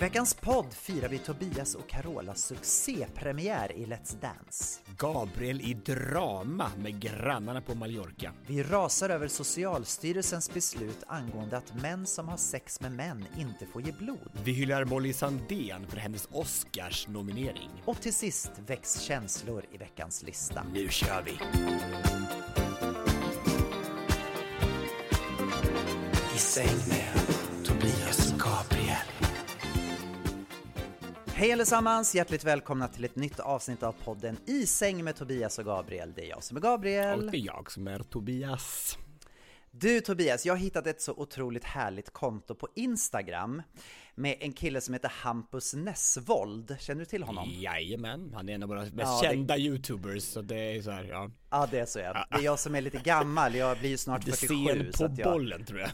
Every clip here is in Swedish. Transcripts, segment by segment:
Veckans podd firar vi Tobias och Carolas succépremiär i Let's Dance. Gabriel i drama med grannarna på Mallorca. Vi rasar över Socialstyrelsens beslut angående att män som har sex med män inte får ge blod. Vi hyllar Molly Sandén för hennes Oscars-nominering. Och till sist väcks känslor i veckans lista. Nu kör vi! I säng med Hej allesammans! Hjärtligt välkomna till ett nytt avsnitt av podden I säng med Tobias och Gabriel. Det är jag som är Gabriel. Och det är jag som är Tobias. Du Tobias, jag har hittat ett så otroligt härligt konto på Instagram med en kille som heter Hampus Nessvold. Känner du till honom? Jajamän, han är en av våra mest Ja, kända youtubers så det är så här, ja. Ja, det är så ja. Det är jag som är lite gammal, jag blir ju snart Det 47. sen så på jag... bollen tror jag.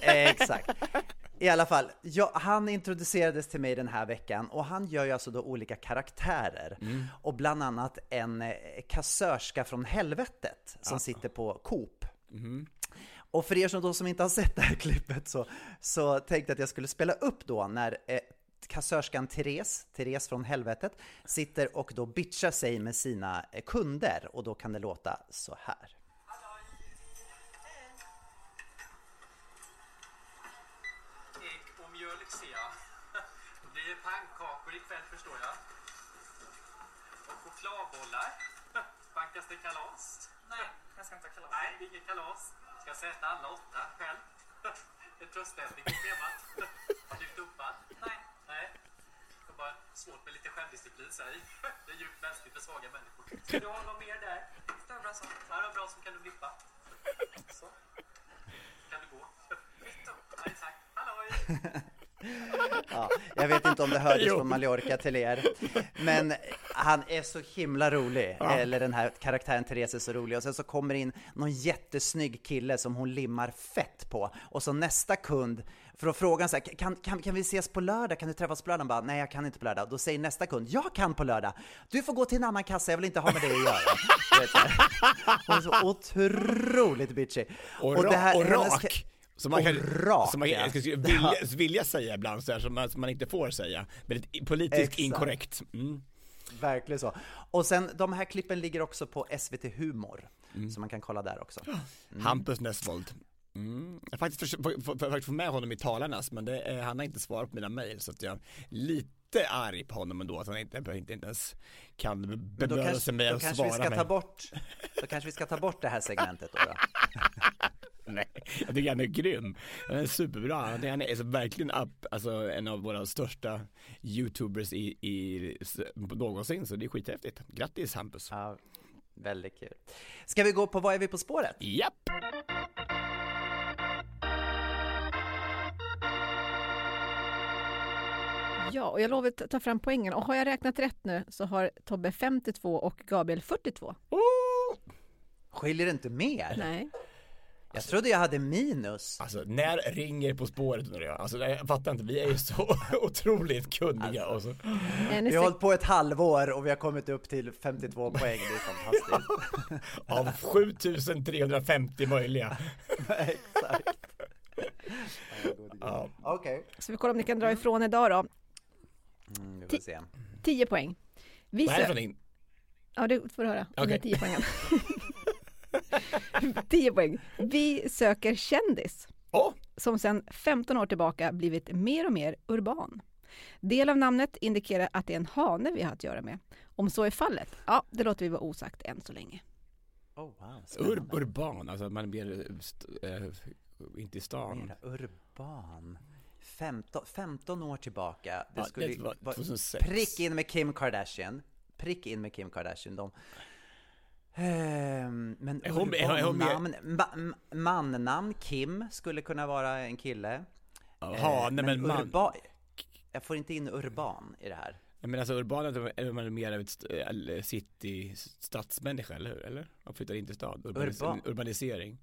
Eh, Exakt. I alla fall, jag, han introducerades till mig den här veckan och han gör ju alltså då olika karaktärer. Och bland annat en eh, kassörska från helvetet som sitter på Coop. Och för er som då som inte har sett det här klippet så, så tänkte jag att jag skulle spela upp då när eh, kassörskan Therese, Therese från helvetet, sitter och då bitchar sig med sina eh, kunder och då kan det låta så här. Bankas det kalas? Nej, jag ska inte ha kalas. Nej, det är inget kalas. Ska jag sätta alla åtta själv? En tröstätning på schemat. Har du dubbad? Nej. Nej. Det är bara svårt med lite självdisciplin säg. Det är djupt mänskligt för svaga människor. Ska du ha något mer där? Det var bra så. Ja, det var bra så kan du blippa. Så. Kan du gå? Kvitto. Nej, tack. Halloj! Ja, jag vet inte om det hördes Jo. från Mallorca till er, men han är så himla rolig, eller den här karaktären Therese är så rolig, och sen så kommer in någon jättesnygg kille som hon limmar fett på, och så nästa kund, för att fråga så här, kan, kan, kan vi ses på lördag, kan du träffas på lördag? Han bara, nej jag kan inte på lördag. Då säger nästa kund, jag kan på lördag, du får gå till en annan kassa, jag vill inte ha med dig att göra. Här. Hon är så otroligt bitchy. Och, ra- det och hennes rak. Som man, kan, som man ja. jag ska vilja, vilja säga ibland så här, som, man, som man inte får säga. Väldigt politiskt Exakt. inkorrekt. Mm. Verkligen så. Och sen de här klippen ligger också på SVT Humor, så man kan kolla där också. Hampus Nessvold. Mm. Jag har faktiskt försökt få, med honom i talarnas men det, han har inte svarat på mina mejl så att jag är lite arg på honom ändå att han inte, inte, inte ens kan då bemöda sig med då att kanske vi svara ska mig. ta bort, då kanske vi ska ta bort det här segmentet då. då. Nej, jag tycker han är grym. Han är superbra. Han är, han är verkligen upp, alltså en av våra största youtubers i, i någonsin så det är skithäftigt. Grattis Hampus. Ja, väldigt kul. Ska vi gå på Vad är vi på spåret? Japp! Ja, och jag lovar att ta fram poängen. Och har jag räknat rätt nu så har Tobbe 52 och Gabriel 42. Skiljer det inte mer? Nej. Jag trodde jag hade minus. Alltså när ringer På spåret undrar jag? Alltså jag fattar inte, vi är ju så otroligt kunniga och så. Vi har hållit på ett halvår och vi har kommit upp till 52 poäng, det är fantastiskt. Av 7350 möjliga. Exakt. Ja. Okej, Så vi kollar om ni kan dra ifrån idag då. mm, vi får se. 10 poäng. Vi Vad är det för? Ja, det får du höra. Okay. 10 poängen. 10 poäng. Vi söker kändis Åh, som sedan 15 år tillbaka blivit mer och mer urban. Del av namnet indikerar att det är en hane vi har att göra med. Om så är fallet, ja, det låter vi vara osagt än så länge. Oh, wow, ur, urban, alltså man blir äh, inte i stan. Mera urban. 15, 15 år tillbaka. Det Ja, skulle det ju var vara 2006. prick in med Kim Kardashian. Prick in med Kim Kardashian. De. Ehm, men Är hon- är hon- namn, ma, m- mannamn Kim skulle kunna vara en kille. Jaha, Eh, nej men man, urba, jag får inte in urban i det här. menar alltså urban är man mer av ett city stadsmänniska, eller hur? Eller? Man flyttar in till stad, Urbanis- Urban. urbanisering.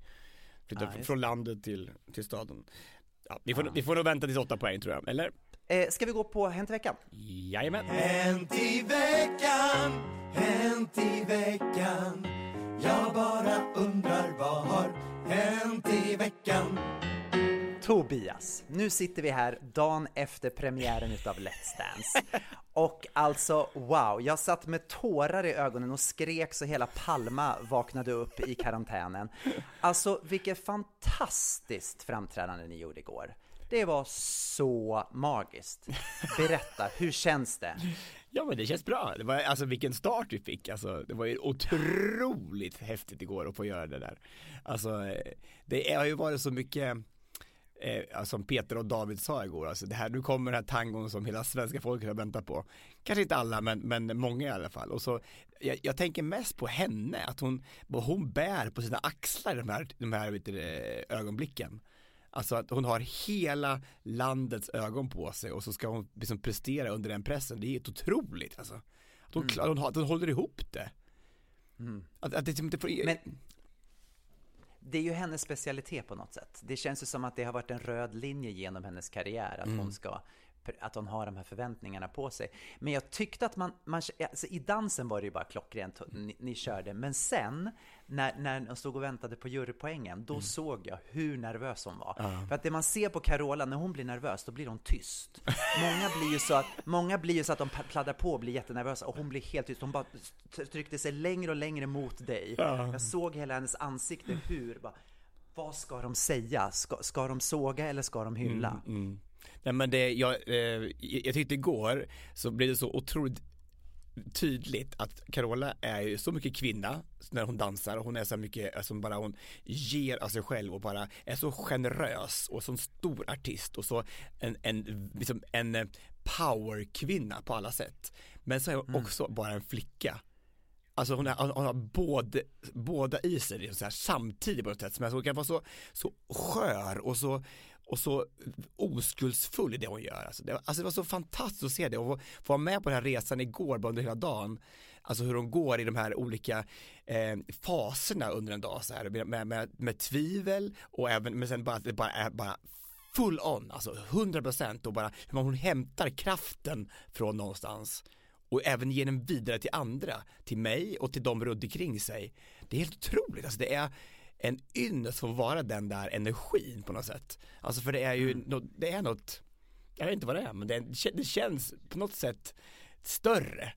Flyttar just från landet till, till staden. Ja, vi, får, vi får nog vänta till åtta poäng tror jag, eller? Eh, ska vi gå på Hänt i veckan? Jajamän. Hänt i veckan, hänt i veckan Jag bara undrar vad har hänt i veckan Tobias, nu sitter vi här dagen efter premiären utav Let's Dance. Och alltså wow, jag satt med tårar i ögonen och skrek så hela Palma vaknade upp i karantänen. Alltså vilket fantastiskt framträdande ni gjorde igår. Det var så magiskt. Berätta, hur känns det? Ja men det känns bra. Det var, alltså vilken start vi fick. Alltså, det var ju otroligt häftigt igår att få göra det där. Alltså det har ju varit så mycket eh, som Peter och David sa igår, alltså det här, nu kommer den här tangon som hela svenska folket har väntat på. Kanske inte alla, men, men många i alla fall. Och så, jag, jag tänker mest på henne, att hon, vad hon bär på sina axlar de här, de här vet du, eh, ögonblicken. Alltså att hon har hela landets ögon på sig och så ska hon liksom prestera under den pressen. Det är helt otroligt alltså. Att hon, klar, hon, att hon håller ihop det. Att, att det liksom inte får, Men det är ju hennes specialitet på något sätt. Det känns ju som att det har varit en röd linje genom hennes karriär, att hon ska att hon har de här förväntningarna på sig. Men jag tyckte att man, man alltså i dansen var det ju bara klockrent, ni, ni körde, men sen när, när de stod och väntade på jurypoängen, då såg jag hur nervös hon var. För att det man ser på Carola, när hon blir nervös, då blir hon tyst. Många blir ju så att, många blir ju så att de pladdar på och blir jättenervösa och hon blir helt tyst. Hon bara tryckte sig längre och längre mot dig. Jag såg hela hennes ansikte hur, bara, vad ska de säga? Ska, ska de såga eller ska de hylla? Nej men det, jag, eh, jag tyckte igår så blev det så otroligt tydligt att Carola är ju så mycket kvinna när hon dansar och hon är så mycket, alltså bara hon ger av sig själv och bara är så generös och så stor artist och så en, en, liksom en powerkvinna på alla sätt. Men så är hon också bara en flicka. Alltså hon, är, hon har både, båda i sig liksom så här, samtidigt på något sätt. Men hon kan vara så, så skör och så, och så oskuldsfull i det hon gör. Alltså det, alltså det var så fantastiskt att se det och få, vara med på den här resan igår bara under hela dagen. Alltså hur hon går i de här olika eh, faserna under en dag så här med, med, med tvivel och även, men sen bara att det bara är bara full on, alltså 100% och bara hur hon hämtar kraften från någonstans och även ger den vidare till andra, till mig och till de runt omkring sig. Det är helt otroligt, alltså det är en ynnest få vara den där energin på något sätt. Alltså för det är ju, något, det är något, jag vet inte vad det är, men det, det känns på något sätt större.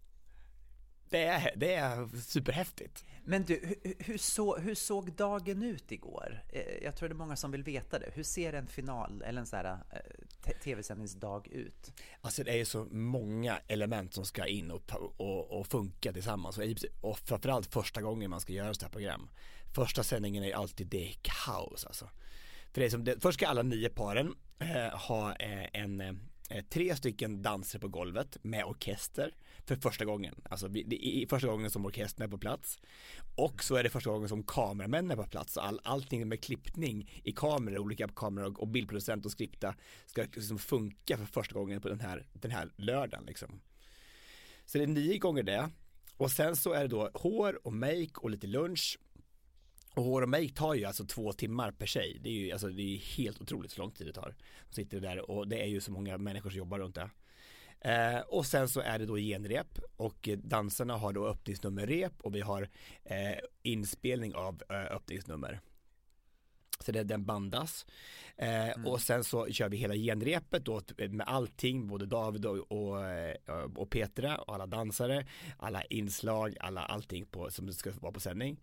Det är, det är superhäftigt. Men du, hur, hur, så, hur såg dagen ut igår? Eh, Jag tror det är många som vill veta det. Hur ser en final eller en sån här eh, tv-sändningsdag ut? Alltså det är ju så många element som ska in och, och, och funka tillsammans och framförallt första gången man ska göra sådana här program. Första sändningen är alltid det är kaos alltså. För det är som det, först ska alla nio paren eh, ha eh, en eh, tre stycken danser på golvet med orkester för första gången. Alltså vi- det är första gången som orkestern är på plats. Och så är det första gången som kameramän är på plats. All, allting med klippning i kameror, olika kameror och, och bildproducent och skripta ska liksom funka för första gången på den här, den här lördagen liksom. Så det är nio gånger det. Och sen så är det då hår och make och lite lunch. Och hår och make tar ju alltså två timmar per tjej. Det är ju alltså, det är helt otroligt så lång tid det tar. De sitter där och det är ju så många människor som jobbar runt det. Eh, och sen så är det då genrep och eh, dansarna har då öppningsnummerrep och vi har eh, inspelning av eh, öppningsnummer. Så det, den bandas. Eh, Och sen så kör vi hela genrepet då med allting, både David och, och, eh, och Petra och alla dansare, alla inslag, alla allting på, som ska vara på sändning.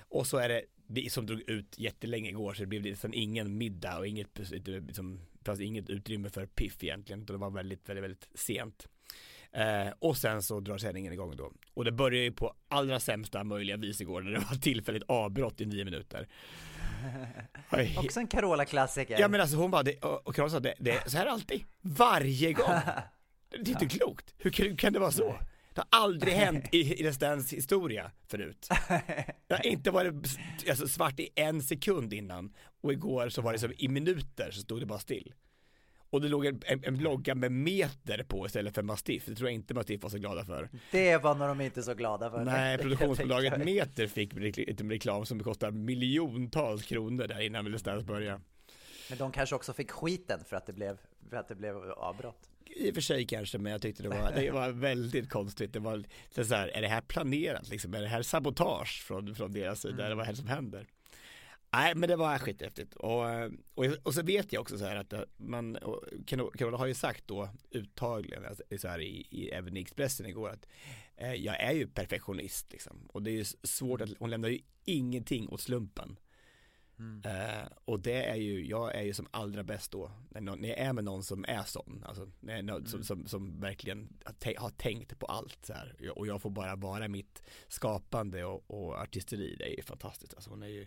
Och så är det vi som drog ut jättelänge igår så det blev liksom ingen middag och inget, liksom, fanns inget utrymme för piff egentligen. Det var väldigt, väldigt, väldigt sent. Eh, och sen så drar sändningen igång då. Och det börjar ju på allra sämsta möjliga vis igår när det var tillfälligt avbrott i nio minuter. Också en Carola-klassiker. Ja men alltså hon bara, det, och och Carola sa det, det är så här alltid, varje gång. Det är inte klokt, hur kan, hur kan det vara så? Det har aldrig hänt i, i Let's Dance historia förut. Det har inte varit alltså, svart i en sekund innan och igår så var det som i minuter så stod det bara still. Och det låg en, en, en blogga med meter på istället för mastiff, det tror jag inte mastiff var så glada för. Det var nog de inte så glada för. Nej, produktionsbolaget. Meter fick rekl- reklam som kostar miljontals kronor där innan Let's Dance började. Men de kanske också fick skiten för att det blev, för att det blev avbrott. I och för sig kanske, men jag tyckte det var, det var väldigt konstigt. Det var så här, är det här planerat liksom? Är det här sabotage från, från deras sida? Eller vad är det som händer? Nej, men det var skithäftigt. Och, och, och så vet jag också så här att eh, man, Carola har ju sagt då uttagligen, alltså, så här i, i, även i Expressen igår, att eh, jag är ju perfektionist liksom. Och det är ju svårt att, hon lämnar ju ingenting åt slumpen. Eh, och det är ju, jag är ju som allra bäst då, när, någon, när jag är med någon som är sån, alltså när någon som, som, som verkligen har tänkt på allt så här. och jag får bara vara mitt skapande och, och artisteri, det är ju fantastiskt. Alltså hon är ju,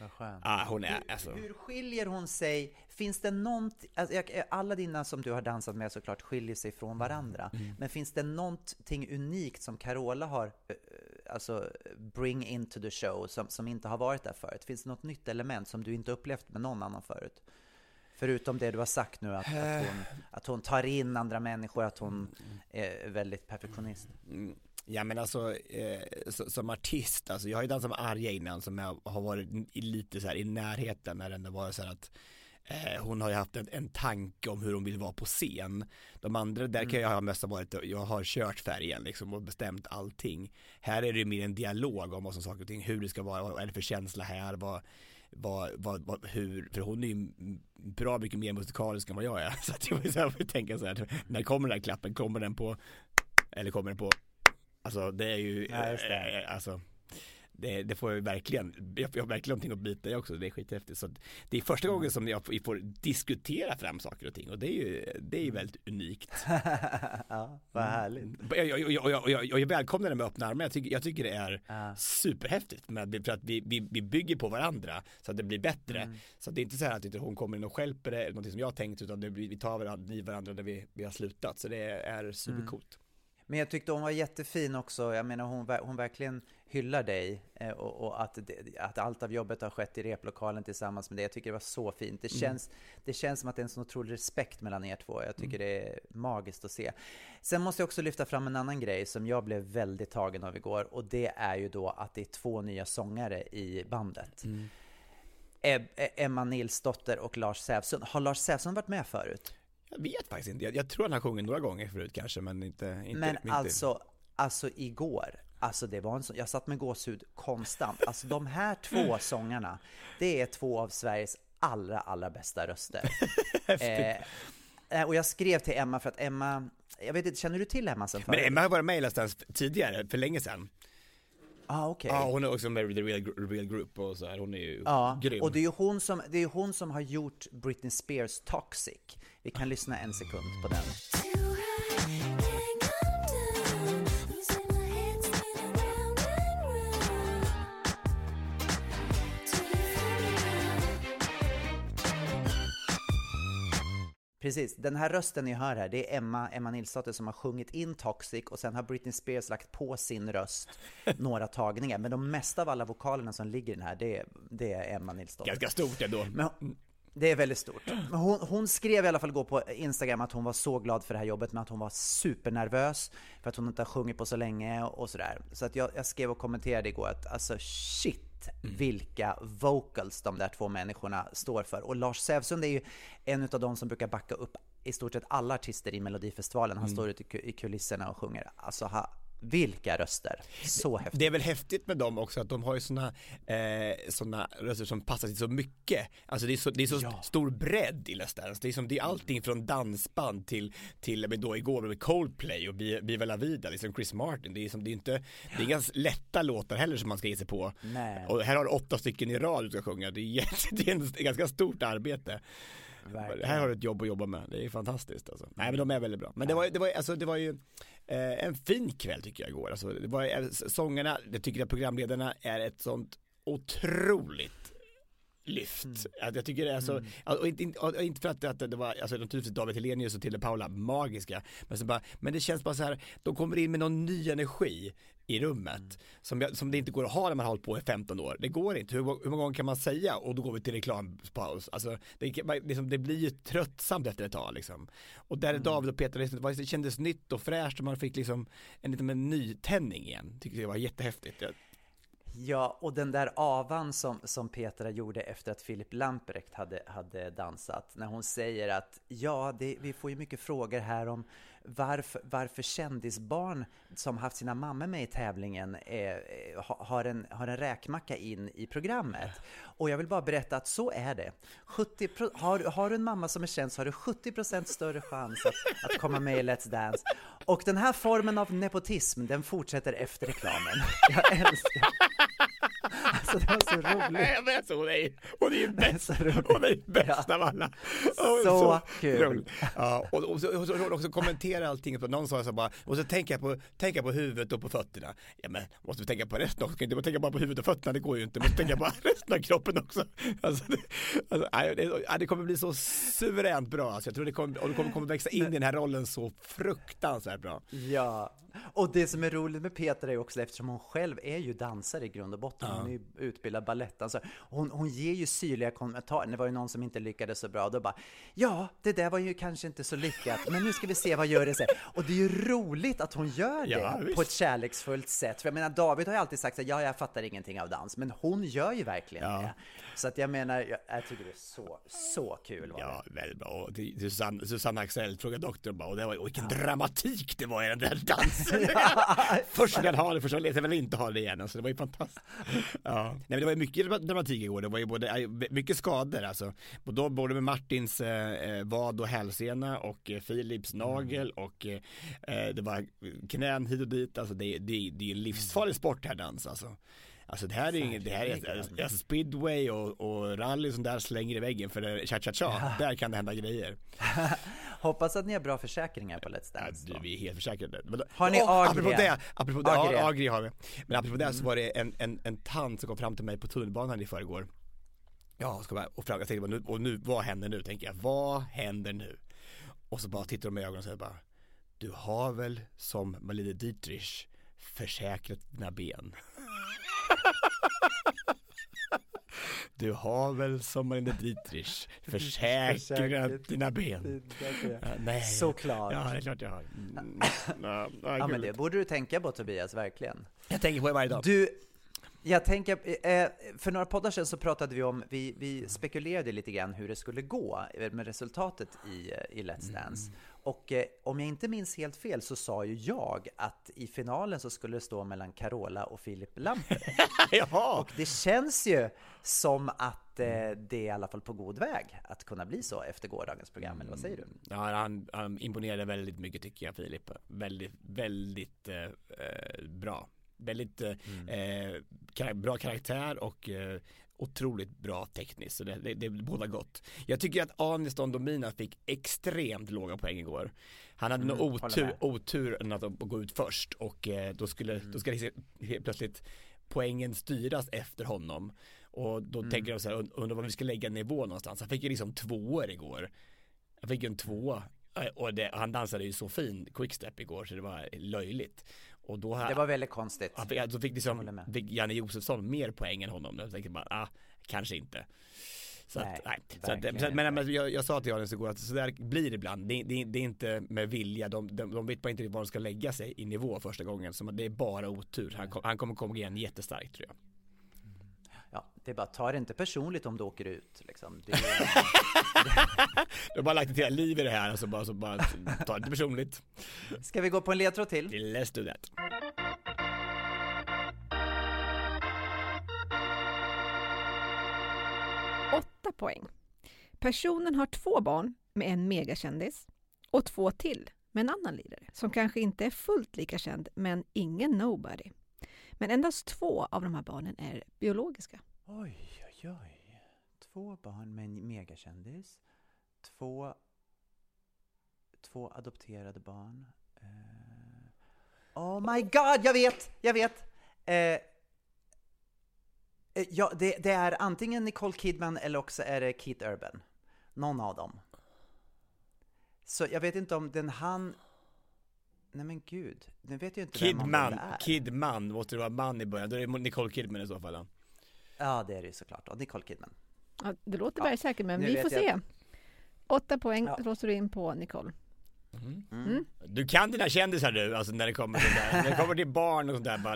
Vad ah, hon är alltså, Hur skiljer hon sig? Finns det något, alltså jag, alla dina som du har dansat med såklart skiljer sig från varandra. Mm. Men finns det någonting unikt som Carola har, eh, alltså bring into the show, som, som inte har varit där förut? Finns det något nytt element som du inte upplevt med någon annan förut? Förutom det du har sagt nu, att, att, hon, att hon tar in andra människor, att hon är väldigt perfektionist. Mm, Ja men alltså eh, så, som artist, alltså jag har ju dansat med Arja innan som jag har varit i, lite så här i närheten när det ändå var så här att eh, hon har ju haft en, en tanke om hur hon vill vara på scen. De andra, där kan jag ha mest varit, jag har kört färgen liksom och bestämt allting. Här är det ju mer en dialog om vad som saker och ting, hur det ska vara, vad är det för känsla här, vad vad, vad, vad, hur, för hon är ju bra mycket mer musikalisk än vad jag är. Så att jag jag tänka så här, när kommer den här klappen, kommer den på, eller kommer den på Alltså det är ju, Ja, det. eh, alltså det, det får jag verkligen, jag jag har verkligen någonting att bita i också, det är skithäftigt. Så det är första Mm. gången som jag får, diskutera fram saker och ting och det är ju, det är ju väldigt unikt. ja, vad härligt. Jag, jag, jag, jag, jag, välkomnar det med öppna armar, jag tycker, jag tycker det är Ja. superhäftigt med, för att vi, vi, vi bygger på varandra så att det blir bättre. Mm. Så att det är inte så här att hon kommer in och stjälper det, eller någonting som jag tänkt, utan det vi tar varandra, varandra där vi, vi har slutat. Så det är supercoolt. Men jag tyckte hon var jättefin också. Jag menar hon, hon verkligen hyllar dig eh, och, och att, det, att allt av jobbet har skett i replokalen tillsammans med dig. Jag tycker det var så fint. Det känns, det känns som att det är en sån otrolig respekt mellan er två. Jag tycker det är magiskt att se. Sen måste jag också lyfta fram en annan grej som jag blev väldigt tagen av igår och det är ju då att det är två nya sångare i bandet. Eb- Emma Nilsdotter och Lars Sävsund. Har Lars Sävsund varit med förut? Jag vet faktiskt inte, jag, jag tror han har sjungit några gånger förut kanske, men inte, inte Men inte. alltså, alltså igår, alltså det var en sån, jag satt med gåshud konstant. Alltså de här två sångarna, det är två av Sveriges allra, allra bästa röster. eh, eh, och jag skrev till Emma för att Emma, jag vet inte, känner du till Emma sen Men förut? Emma har varit med i Let's tidigare, för länge sedan. Ah, okej. Ja, hon är också med i The Real, Real Group och så här, hon är ju Ja, grym. och det är ju hon som, det är hon som har gjort Britney Spears Toxic. Vi kan lyssna en sekund på den. Precis, den här rösten ni hör här, det är Emma, Emma Nilsdotter som har sjungit in Toxic och sen har Britney Spears lagt på sin röst några tagningar. Men de mesta av alla vokalerna som ligger i den här, det är, det är Emma Nilsdotter. Ganska stort ändå. Men det är väldigt stort. Hon, hon skrev i alla fall gå på Instagram att hon var så glad för det här jobbet, men att hon var supernervös för att hon inte har sjungit på så länge och sådär. Så att jag, jag skrev och kommenterade igår att alltså shit vilka vocals de där två människorna står för. Och Lars Sävsund är ju en av de som brukar backa upp i stort sett alla artister i Melodifestivalen. Han står ute i ku- i kulisserna och sjunger. Alltså ha, Vilka röster! Så häftigt. Det är väl häftigt med dem också att de har ju såna, eh, såna röster som passar till så mycket. Alltså det är så, det är så Ja. stor bredd i Let's Dance. Det är, som, det är allting från dansband till, till men då igår med Coldplay och Vi- Viva La Vida, liksom Chris Martin. Det är, som, det är inte, det är inga lätta låtar heller som man ska ge sig på. Nej. Och här har du åtta stycken i rad du ska sjunga. Det är, det är en, ett ganska stort arbete. Verkligen. Här har du ett jobb att jobba med, det är fantastiskt alltså. Nej men de är väldigt bra. Men det var, det var, alltså, det var ju eh, en fin kväll tycker jag igår. Alltså, det var, eh, sångarna, jag tycker att programledarna är ett sånt otroligt lyft. Att jag tycker det är så, och inte, och inte för att, att det var, alltså naturligtvis David Hellenius och Tilde Paula magiska, men, så bara, men det känns bara så här, de kommer in med någon ny energi i rummet som, jag, som det inte går att ha när man har hållit på i 15 år. Det går inte, hur, hur många gånger kan man säga och då går vi till reklampaus. Alltså, det, man- liksom, det blir ju tröttsamt efter ett tag liksom. Och där är David och Peter, det kändes nytt och fräscht och man fick liksom en liten en nytändning igen. Tyckte det var jättehäftigt. Ja, och den där avan som, som Petra gjorde efter att Filip Lamprecht hade, hade dansat, när hon säger att ja, det, vi får ju mycket frågor här om varför, varför kändisbarn som haft sina mammor med i tävlingen eh, eh har, en, har en räkmacka in i programmet. Och jag vill bara berätta att så är det. 70 pro- har, har du en mamma som är känd så har du 70% större chans att, att komma med i Let's Dance. Och den här formen av nepotism, den fortsätter efter reklamen. Jag älskar Alltså det var så roligt. Men alltså, hon är, hon är ju bäst, så roligt. hon är bäst av alla. Är Så kul. rolig. Ja, och, och, så, och så och också kommentera allting, någon sa så bara, och så tänka på, tänka på huvudet och på fötterna. Ja men, måste vi tänka på resten också? Kan inte bara tänka bara på huvudet och fötterna, det går ju inte. Måste tänka på resten av kroppen också. Alltså, det, alltså, det, ja, det kommer bli så suveränt bra, alltså, jag tror det kommer, och du kommer, kommer växa in i den här rollen så fruktansvärt bra. Ja, och det som är roligt med Petra är också eftersom hon själv är ju dansare i grund och botten. Hon är ju utbildad balettdansare. Hon, hon ger ju syrliga kommentarer. Det var ju någon som inte lyckades så bra. Då bara, ja, det där var ju kanske inte så lyckat, men nu ska vi se vad gör det sen. Och det är ju roligt att hon gör det Ja, på ett kärleksfullt sätt. För jag menar, David har ju alltid sagt att ja, jag fattar ingenting av dans, men hon gör ju verkligen Ja. det. Så att jag menar, jag, jag tycker det är så, så kul. Var. Ja, väldigt bra. Och Susanne, Susanne Axel frågade doktorn bara, och det var, och vilken dramatik det var i den där dansen. Först ville han ha det, först ville han inte ha det igen. Alltså, det var ju fantastiskt. Ja. Nej, men det var ju mycket dramatik igår. Det var ju både, mycket skador alltså. Då både med Martins eh, vad och hälsena och eh, Philips nagel och eh, eh, det var knän hit och dit. Alltså det, det, det är en livsfarlig sport här dans alltså. Alltså det här är inget, det här är alltså, speedway och, och rally som där slänger i väggen för cha-cha-cha, där kan det hända grejer. Hoppas att ni har bra försäkringar på Let's Ja, Dance. du, då. vi är helt försäkrade. Men Har ni Åh, Agria? Apropå det, apropå det, Agria? ja, Agria har vi. Men apropå det så var det en, en, en tant som kom fram till mig på tunnelbanan i förrgår. Ja, ska och frågade, jag tänkte, bara, nu, och nu, vad händer nu? Tänker jag, vad händer nu? Och så bara tittar de i ögonen och säger bara, du har väl som Malene Dietrich försäkrat dina ben? Du har väl som Malene Dietrich försäkrat dina ben? Ja, nej. Såklart. Ja, det är klart jag har. Mm. Ja, ja, Ja, men det borde du tänka på Tobias, verkligen. Jag tänker på det varje dag. Du, jag tänker, eh, för några poddar sedan så pratade vi om, vi, vi spekulerade lite grann hur det skulle gå med resultatet i, i Let's Dance. Och eh, om jag inte minns helt fel så sa ju jag att i finalen så skulle det stå mellan Carola och Filip Lampe. Jaha! Och det känns ju som att eh, det är i alla fall på god väg att kunna bli så efter gårdagens program, eller vad säger du? Ja, han, han imponerade väldigt mycket tycker jag Filip. Väldigt, väldigt eh, eh, bra. Väldigt eh, eh, kar- bra karaktär och eh, otroligt bra tekniskt. Så det, det, det båda gott. Jag tycker att Aniston Domina fick extremt låga poäng igår. Han hade nog håller otur, med. otur att, gå ut först och eh, då skulle, då ska det helt plötsligt poängen styras efter honom. Och då tänker de så här, und- undrar vad vi ska lägga nivå någonstans. Han fick ju liksom tvåor igår. Han fick ju en tvåa. Eh, Och det, han dansade ju så fin quickstep igår så det var löjligt. Och då Det var väldigt konstigt. han fick, liksom, fick Janne Josefsson mer poäng än honom. Jag tänkte bara, ah, kanske inte. Så Nej, att, nej. Så att, verkligen så att, men, men jag, jag sa till Anis igår att så där blir det ibland. Det, det, det är inte med vilja, de, de, de vet bara inte var de ska lägga sig i nivå första gången. Så det är bara otur. Han, han kommer komma igen jättestarkt tror jag. Ja, det är bara, ta det inte personligt om du åker ut liksom. Det är... du har bara lagt ditt hela liv i det här, alltså bara, så bara ta det inte personligt. Ska vi gå på en ledtråd till? Let's do that. Åtta poäng. Personen har två barn med en megakändis och två till med en annan lirare som kanske inte är fullt lika känd, men ingen nobody. Men endast två av de här barnen är biologiska. Oj, oj, oj. Två barn med en megakändis. Två, två adopterade barn. Uh, oh my god, jag vet! Jag vet! Uh, ja, det, det är antingen Nicole Kidman eller också är det Keith Urban. Någon av dem. Så jag vet inte om den han... Nej men gud, nu vet jag inte vem han Kidman, är. Kidman, måste det vara man i början, då är det Nicole Kidman i så fall. ja. Ja, det är det ju såklart. Och Nicole Kidman. Ja, det låter Ja, bergsäkert men nu vi får jag se. att- Åtta poäng Ja. låser du in på Nicole. Mm. Du kan dina kändisar du, alltså när det kommer till, där, när det kommer till barn och sånt där. Bara,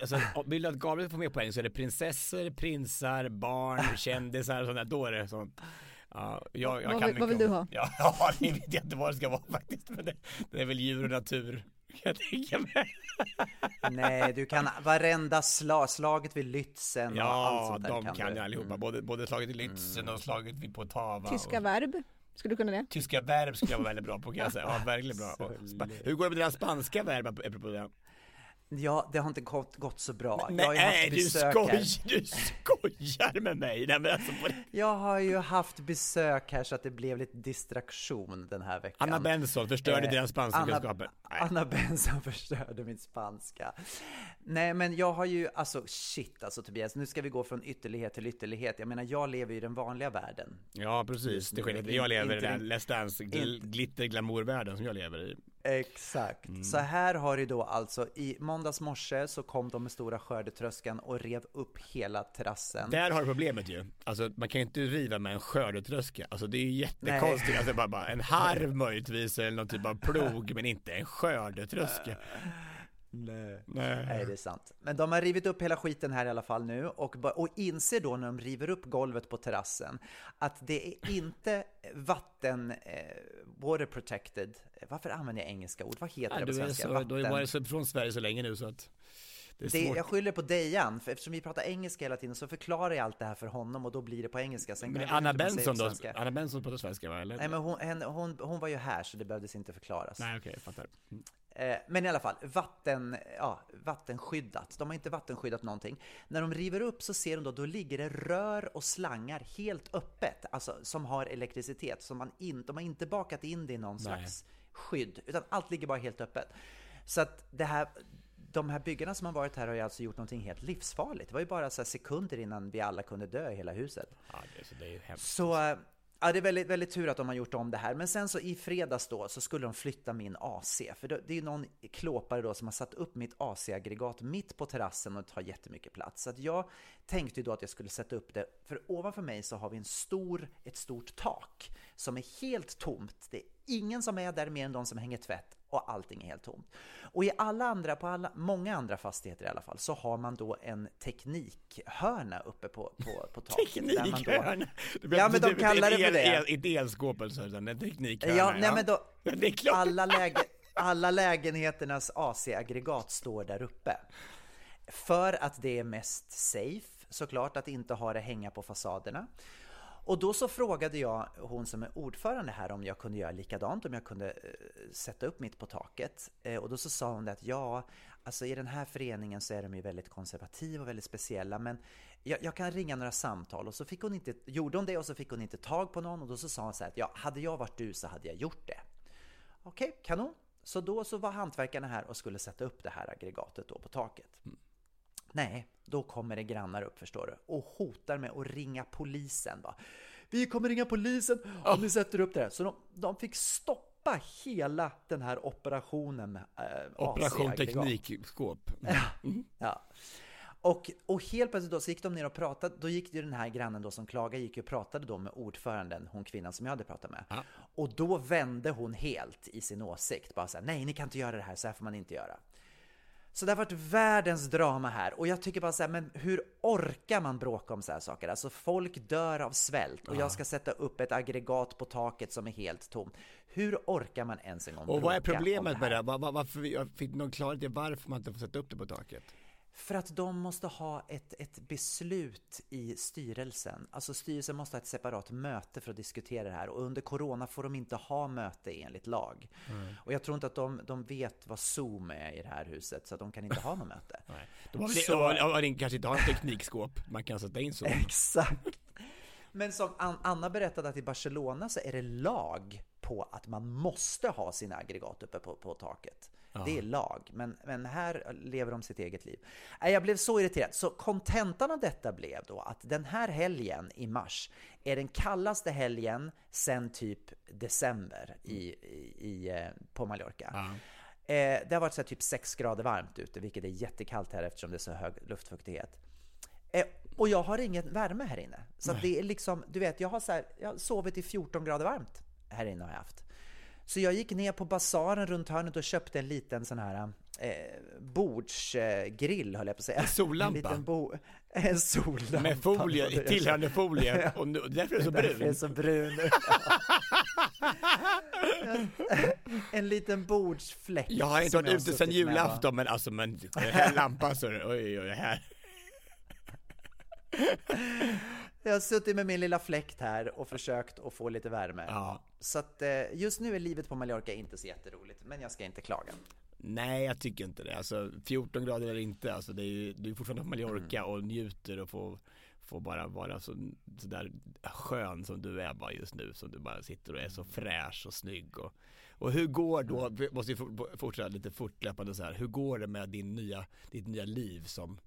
alltså, vill du att Gabriel får mer poäng så är det prinsessor, prinsar, barn, kändisar och sånt där. Då är det sånt. Ja, jag, jag Vad kan vill- vad vill om- du Ja, ja, det vet jag inte vad det ska vara faktiskt. Men det, det är väl djur och natur. Kan jag mig. Nej, du kan varenda slag, slaget vid Lützen och allt Ja, sånt där de kan. Mm. ju allihopa. Både, både slaget i Lützen och slaget vid Poltava. Tyska och, verb, skulle du kunna det? tyska verb skulle jag vara väldigt bra på kan jag säga. Ja, verkligen bra. Och Hur går det med dina spanska verb apropå det? Ja, det har inte gått, gått så bra. jag Nej, har ju haft du, besök skoj, här. du skojar med mig! Nej, men alltså, på, Jag har ju haft besök här så att det blev lite distraktion den här veckan. Anna Benson förstörde Eh, dina spanska Anna, kunskaper. Anna Benson förstörde min spanska. Nej, men jag har ju, alltså shit alltså Tobias, nu ska vi gå från ytterlighet till ytterlighet. Jag menar, jag lever i den vanliga världen. Ja, precis. Det skiljer. Jag lever i den Let's Dance gl- inte- glitter glamourvärlden som jag lever i. Exakt. Mm. Så här har det då alltså, i måndags morse så kom de med stora skördetröskan och rev upp hela terrassen. Där har du problemet ju. Alltså man kan ju inte riva med en skördetröska. Alltså det är ju jättekonstigt. Alltså bara, bara en harv möjligtvis eller någon typ av plog men inte en skördetröska. Nej. Nej. Nej, det är sant. Men de har rivit upp hela skiten här i alla fall nu och, och inser då när de river upp golvet på terrassen att det är inte vatten, eh, water protected. Varför använder jag engelska ord? Vad heter Ja, det på svenska? så, du har varit från Sverige så länge nu så att det är Det, jag skyller på Dejan, för eftersom vi pratar engelska hela tiden så förklarar jag allt det här för honom och då blir det på engelska. Sen Men Anna Benson på då? svenska. Anna Benson pratar svenska va? Eller? Nej men hon, henne, hon, hon var ju här så det behövdes inte förklaras. Nej okej, jag fattar. Eh, Men i alla fall, vatten, ja, vattenskyddat. De har inte vattenskyddat någonting. När de river upp så ser de då, då ligger det rör och slangar helt öppet, alltså som har elektricitet. Som man in, de har inte bakat in det i någon slags skydd, utan allt ligger bara helt öppet. Så att det här, de här byggarna som har varit här har ju alltså gjort någonting helt livsfarligt. Det var ju bara så sekunder innan vi alla kunde dö i hela huset. Ja, det, så det är ju hemskt. Så eh, ja, det är väldigt, väldigt tur att de har gjort om det här. Men sen så i fredags då så skulle de flytta min AC. För det det är ju någon klåpare då som har satt upp mitt AC-aggregat mitt på terrassen och tar jättemycket plats. Så att jag tänkte ju då att jag skulle sätta upp det, för ovanför mig så har vi en stor, ett stort tak som är helt tomt. Det är ingen som är där mer än de som hänger tvätt och allting är helt tomt. Och i alla andra, på alla, många andra fastigheter i alla fall, så har man då en teknikhörna uppe på, på, på taket. man då- Teknikhörna! Ja, men de kallar det för det. Inte elskåp eller så, utan en teknikhörna. Ja, nej men då, Ja, det är klart. alla, läge, alla lägenheternas AC-aggregat står där uppe. För att det är mest safe, såklart, att inte ha det hänga på fasaderna. Och då så frågade jag hon som är ordförande här om jag kunde göra likadant, om jag kunde eh, sätta upp mitt på taket. Eh, och då så sa hon det att ja, alltså i den här föreningen så är de ju väldigt konservativa och väldigt speciella, men jag, jag kan ringa några samtal. Och så fick hon inte, gjorde hon det och så fick hon inte tag på någon och då så sa hon så här att ja, hade jag varit du så hade jag gjort det. Okej, kanon. Så då så var hantverkarna här och skulle sätta upp det här aggregatet då på taket. Mm. Nej, då kommer det grannar upp förstår du och hotar med att ringa polisen. Va? Vi kommer ringa polisen om ni sätter upp det här. Så de, de fick stoppa hela den här operationen med eh, Operation teknikskåp. Ja. Och, och helt plötsligt då så gick de ner och pratade, då gick ju den här grannen då som klagade, gick och pratade då med ordföranden, hon kvinnan som jag hade pratat med. Ja. Och då vände hon helt i sin åsikt, bara såhär, nej ni kan inte göra det här, så här får man inte göra. Så det har varit världens drama här och jag tycker bara så här, men hur orkar man bråka om så här saker? Alltså folk dör av svält och jag ska sätta upp ett aggregat på taket som är helt tomt. Hur orkar man ens en gång Och vad är problemet det med det? Var, var, varför, jag fick någon klarhet i varför man inte får sätta upp det på taket? För att de måste ha ett, ett beslut i styrelsen. Alltså styrelsen måste ha ett separat möte för att diskutera det här och under corona får de inte ha möte enligt lag. Och jag tror inte att de, de vet vad Zoom är i det här huset så att de kan inte ha något möte. Nej. De Så- de de har kanske inte har ett teknikskåp man kan sätta in så. Exakt! Men som An- Anna berättade att i Barcelona så är det lag på att man måste ha sina aggregat uppe på, på taket. Det är lag, men, men här lever de sitt eget liv. Jag blev så irriterad, så kontentan av detta blev då att den här helgen i mars är den kallaste helgen sen typ december i, i, i, eh, på Mallorca. Ja. Eh, det har varit så typ 6 grader varmt ute, vilket är jättekallt här eftersom det är så hög luftfuktighet. Eh, och jag har ingen värme här inne. Så det är liksom, du vet, jag har, så här, jag har sovit i 14 grader varmt här inne har jag haft. Så jag gick ner på basaren runt hörnet och köpte en liten sån här eh, bordsgrill höll jag på att säga. En sollampa? En, bo, en sollampa. Med folie, tillhörande folie och nu- därför är det så Därför är brun. så brun. en liten bordsfläck. Jag har inte varit ute sedan julafton men alltså men lampan så oj oj oj här. Jag har suttit med min lilla fläkt här och försökt att få lite värme. Ja. Så att eh, just nu är livet på Mallorca inte så jätteroligt, men jag ska inte klaga. Nej jag tycker inte det, alltså 14 grader eller inte, alltså det är ju, du är fortfarande på Mallorca och njuter och får, får bara vara så, så där skön som du är bara just nu, som du bara sitter och är så fräsch och snygg och, och hur går då, vi måste ju for- fortsätta lite fortlöpande så här, hur går det med din nya, ditt nya liv som,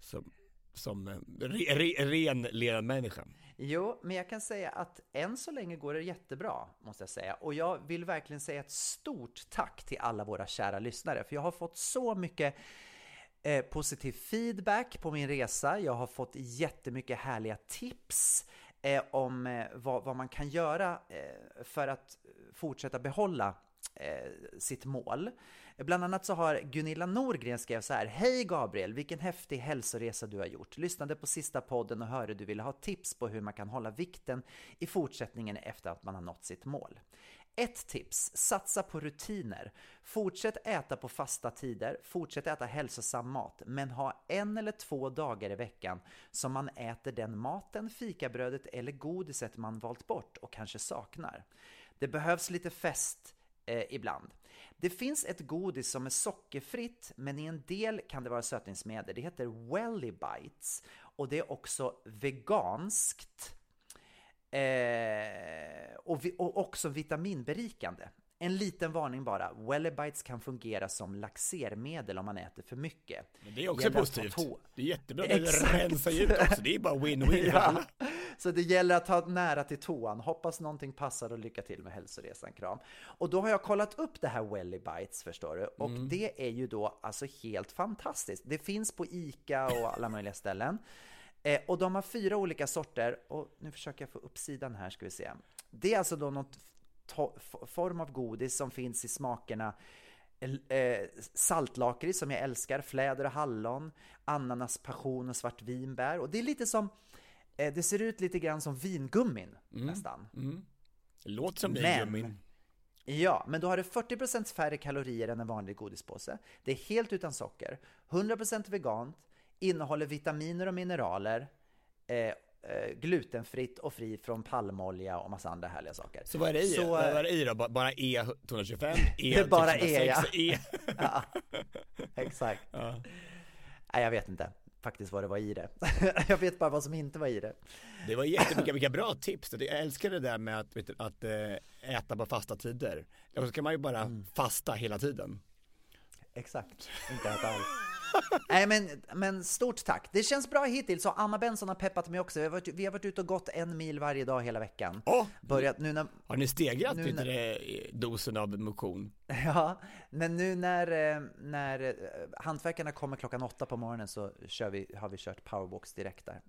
som, som eh, re, re, ren lerad människa? Jo, men jag kan säga att än så länge går det jättebra, måste jag säga. Och jag vill verkligen säga ett stort tack till alla våra kära lyssnare, för jag har fått så mycket eh, positiv feedback på min resa. Jag har fått jättemycket härliga tips eh, om eh, vad, vad man kan göra eh, för att fortsätta behålla eh, sitt mål. Bland annat så har Gunilla Norgren skrev så här. Hej Gabriel, vilken häftig hälsoresa du har gjort. Lyssnade på sista podden och hörde du ville ha tips på hur man kan hålla vikten i fortsättningen efter att man har nått sitt mål. Ett tips, satsa på rutiner. Fortsätt äta på fasta tider, fortsätt äta hälsosam mat, men ha en eller två dagar i veckan som man äter den maten, fikabrödet eller godiset man valt bort och kanske saknar. Det behövs lite fest eh, ibland. Det finns ett godis som är sockerfritt, men i en del kan det vara sötningsmedel. Det heter Welly Bites och det är också veganskt eh, och, vi, och också vitaminberikande. En liten varning bara, Welly Bites kan fungera som laxermedel om man äter för mycket. Men det är också Gäller ta positivt. tå- Det är jättebra, det Exakt. ju ut också, det är bara win-win. Ja, så det gäller att ha nära till toan. Hoppas någonting passar och lycka till med hälsoresan. Kram. Och då har jag kollat upp det här Welly Bites förstår du. Och det är ju då alltså helt fantastiskt. Det finns på ICA och alla möjliga ställen. Eh, och de har fyra olika sorter. Och nu försöker jag få upp sidan här ska vi se. Det är alltså då något form av godis som finns i smakerna eh, saltlakrits som jag älskar, fläder och hallon, ananas, passion och svartvinbär. Och det är lite som, eh, det ser ut lite grann som vingummin nästan. Det låter som vingummin. Ja, men då har det 40% färre kalorier än en vanlig godispåse. Det är helt utan socker, 100% vegant, innehåller vitaminer och mineraler, eh, glutenfritt och fri från palmolja och massa andra härliga saker. Så vad är det i? Så, vad eh, är det i då? Ba- Bara E225? E Det är bara E, 206, ja. E. Ja, exakt. Ja. Nej, jag vet inte faktiskt vad det var i det. jag vet bara vad som inte var i det. Det var jättemycket, vilka bra tips. Jag älskar det där med att, du, att eh, äta på fasta tider. Och så kan man ju bara Mm. fasta hela tiden. Exakt, inte äta alls. Nej men, men stort tack. Det känns bra hittills och Anna Benson har peppat mig också. Vi har varit, vi har varit ute och gått en mil varje dag hela veckan. Åh! Börjat nu när, Har ni stegrat Nu när- dosen av motion? ja, men nu när, eh, när eh, hantverkarna kommer klockan åtta på morgonen så kör vi, har vi kört powerwalks direkt där.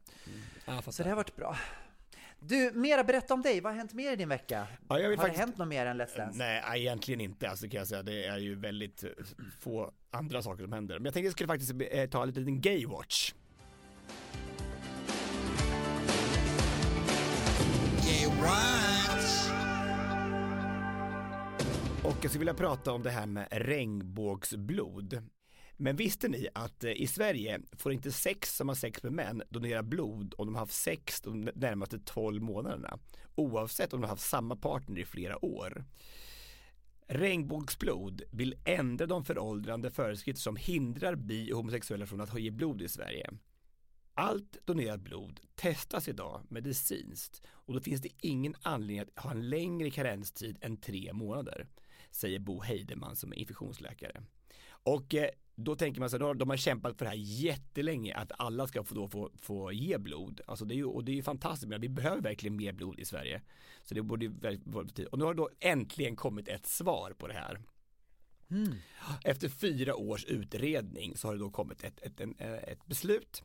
Ja, Så det har varit bra. Du, mera berätta om dig. Vad har hänt mer i din vecka? Ja, har faktiskt- det hänt något mer än Let's Dance? Nej, egentligen inte, alltså kan jag säga. Det är ju väldigt eh, få andra saker som händer. Men jag tänkte jag skulle faktiskt eh, ta en liten gay-watch. Och jag skulle vilja prata om det här med regnbågsblod. Men visste ni att eh, i Sverige får inte sex som har sex med män donera blod om de har haft sex de närmaste 12 månaderna oavsett om de har haft samma partner i flera år. Regnbågsblod vill ändra de föråldrande föreskrifter som hindrar bi och homosexuella från att ge blod i Sverige. Allt donerat blod testas idag medicinskt och då finns det ingen anledning att ha en längre karenstid än tre månader, säger Bo Heideman som är infektionsläkare. Och eh, då tänker man så här, de har kämpat för det här jättelänge att alla ska få, då få, få ge blod. Alltså det är ju, och det är ju fantastiskt, men vi behöver verkligen mer blod i Sverige. Så det borde vara tid. Och nu har det då äntligen kommit ett svar på det här. Mm. Efter fyra års utredning så har det då kommit ett, ett, ett, ett beslut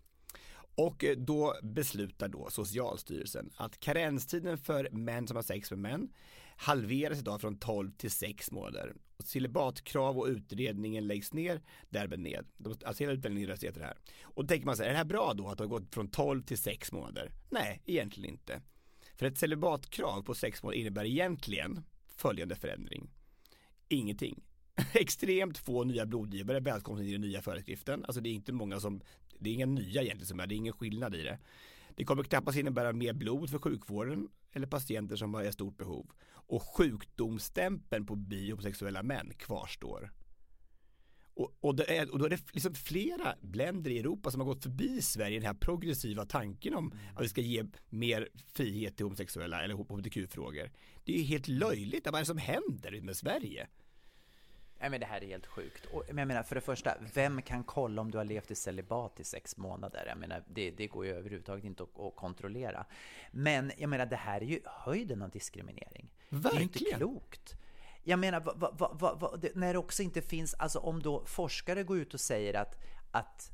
och eh, då beslutar då Socialstyrelsen att karenstiden för män som har sex med män halveras idag från 12 till 6 månader. Celibatkrav och utredningen läggs ner, därmed ned. Alltså hela utredningen röstar det här. Och då tänker man så här, är det här bra då att det har gått från 12 till 6 månader? Nej, egentligen inte. För ett celibatkrav på 6 månader innebär egentligen följande förändring. Ingenting. Extremt få nya blodgivare välkomna i den nya föreskriften. Alltså det är inte många som, det är inga nya egentligen som är, det är ingen skillnad i det. Det kommer knappast innebära mer blod för sjukvården eller patienter som har ett stort behov. Och sjukdomsstämpeln på bi och homosexuella män kvarstår. Och, och, är, och, då är det liksom flera länder i Europa som har gått förbi Sverige den här progressiva tanken om mm. att vi ska ge mer frihet till homosexuella eller hbtq-frågor. Det är ju helt löjligt, vad är det som händer med Sverige? Nej men det här är helt sjukt. Och, jag menar, för det första, vem kan kolla om du har levt i celibat i sex månader? Jag menar, det, det går ju överhuvudtaget inte att, att, kontrollera. Men jag menar, det här är ju höjden av diskriminering. Verkligen. Det är inte klokt. Jag menar, va, va, va, det, när det också inte finns, alltså om då forskare går ut och säger att, att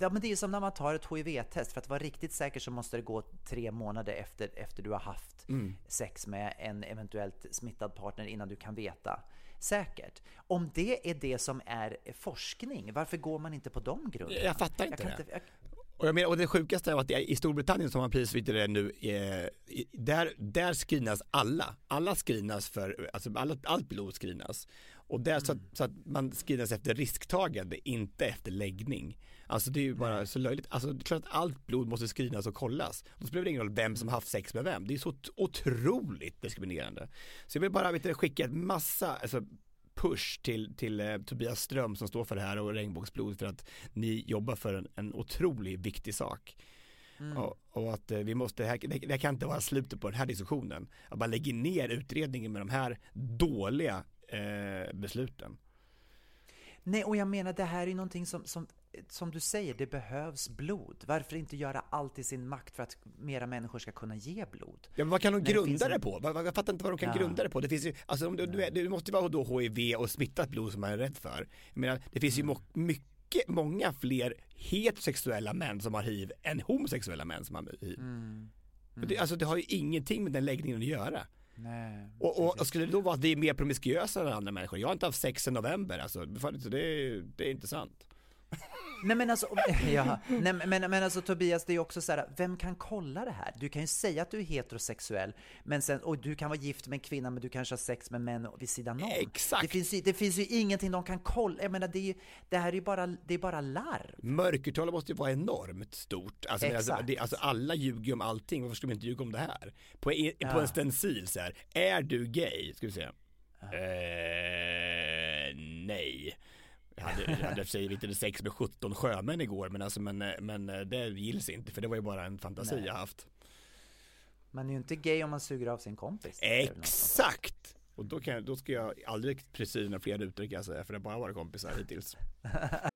Ja, men det är som när man tar ett HIV-test. För att vara riktigt säker så måste det gå tre månader efter, efter du har haft mm. sex med en eventuellt smittad partner innan du kan veta säkert. Om det är det som är forskning, varför går man inte på de grunderna? Jag fattar inte jag det. Inte, jag... Och, jag menar, och det sjukaste är att i Storbritannien som man precis det nu, eh, där, där screenas alla. Alla screenas för, alltså alla, allt blod screenas. Och där, mm. så, att, så, att, man screenas efter risktagande, inte efter läggning. Alltså det är ju bara så löjligt. Alltså det är klart att allt blod måste screenas och kollas. Då spelar det ingen roll vem som haft sex med vem. Det är så otroligt diskriminerande. Så jag vill bara vet skicka en massa alltså, push till, till eh, Tobias Ström som står för det här och Regnbågsblod för att ni jobbar för en, en otroligt viktig sak. Mm. Och, och, att eh, vi måste, det, här, det, det kan inte vara slutet på den här diskussionen. Att man lägger ner utredningen med de här dåliga eh, besluten. Nej, och jag menar det här är någonting som, som, som du säger, det behövs blod. Varför inte göra allt i sin makt för att mera människor ska kunna ge blod? Ja, men vad kan de grunda det, det på? Jag fattar inte vad de kan ja. grunda det på. Det finns ju, alltså om du, du, det måste vara då HIV och smittat blod som man är rädd för. Jag menar, det finns mm. ju mycket, många fler heterosexuella män som har hiv än homosexuella män som har hiv. Mm. Mm. Det, alltså det har ju ingenting med den läggningen att göra. Nej, och, och, och, skulle det då vara att vi är mer promiskuösa än andra människor? Jag har inte haft sex sen november alltså, det, är, det är inte sant. Nej men alltså, ja, nej, men, men alltså Tobias, det är ju också så här, vem kan kolla det här? Du kan ju säga att du är heterosexuell, men sen, och du kan vara gift med en kvinna, men du kanske har sex med män vid sidan om. Exakt! Det finns ju, det finns ju ingenting de kan kolla, jag menar det, är ju, det här är ju bara, det är bara larv. Mörkertalet måste ju vara enormt stort. Alltså, alltså Exakt. Alltså, det, alltså alla ljuger ju om allting, varför skulle de inte ljuga om det här? På, en, ja. på en stencil så här, är du gay? Ska vi se. Eh, nej. Jag hade, jag hade för lite sex med 17 sjömän igår men alltså men, men det gills inte för det var ju bara en fantasi Nej. jag haft. Man är ju inte gay om man suger av sin kompis. Exakt! Och då, kan jag, då ska jag aldrig precis några fler uttryck säga för det har bara varit kompisar hittills.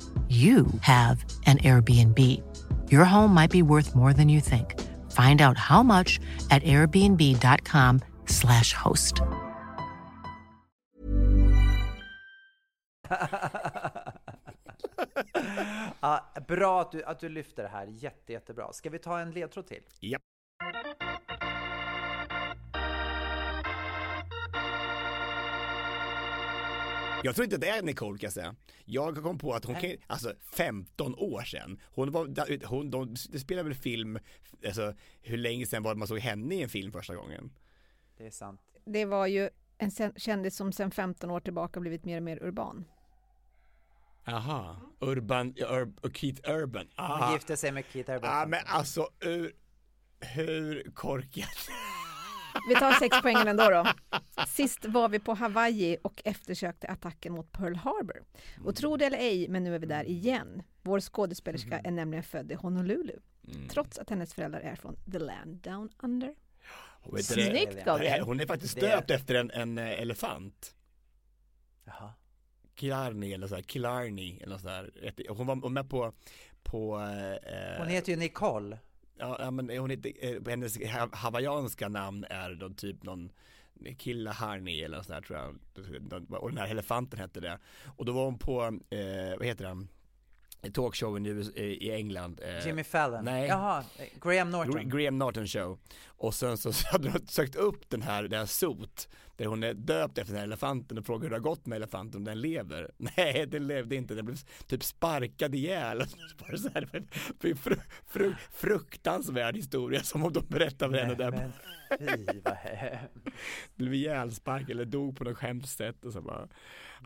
you have an Airbnb. Your home might be worth more than you think. Find out how much at airbnb.com/slash host. ja, bra att du, att du lyfter det här, Jätte, jättebra. Ska vi ta en ledtråd till? Japp. Jag tror inte det är Nicole kan jag säga. Jag kom på att hon kan, alltså 15 år sedan, hon var, hon, de, det spelar väl film, alltså hur länge sedan var det man såg henne i en film första gången? Det är sant. Det var ju en kändis som sedan 15 år tillbaka blivit mer och mer urban. Aha, Urban, Ur, Keith Urban. Hon Aha. gifte sig med Keith Urban. Ja men alltså, ur, hur korkat? Vi tar sex poängen ändå då. Sist var vi på Hawaii och eftersökte attacken mot Pearl Harbor. Och tro det eller ej, men nu är vi där igen. Vår skådespelerska är nämligen född i Honolulu. Trots att hennes föräldrar är från the land down under. Hon vet det- Snyggt Gabriel! Hon är faktiskt Det- döpt efter en, en eh, elefant. Jaha. Killarney eller sådär, Killarney eller något sådär. Hon var med på, på eh, Hon heter ju Nicole. Ja, men hon heter, eh, hennes ha- hawaiianska namn är då typ någon Killa Harney eller något sånt där tror jag. Och den här elefanten hette det. Och då var hon på, eh, vad heter den? Talkshowen i, i England. eh, Jimmy Fallon. nej. Jaha, Graham Norton. Gra- Graham Norton show. Och sen så hade de sökt upp den här, det här sot där hon är döpt efter den här elefanten och frågar hur det har gått med elefanten, om den lever. Nej, den levde inte, den blev typ sparkad ihjäl. Bara så här, fru, fru, fru, fruktansvärd historia som om de berättar för henne där. Men fy vad hemskt. Blev ihjälsparkad eller dog på något hemskt sätt och så bara.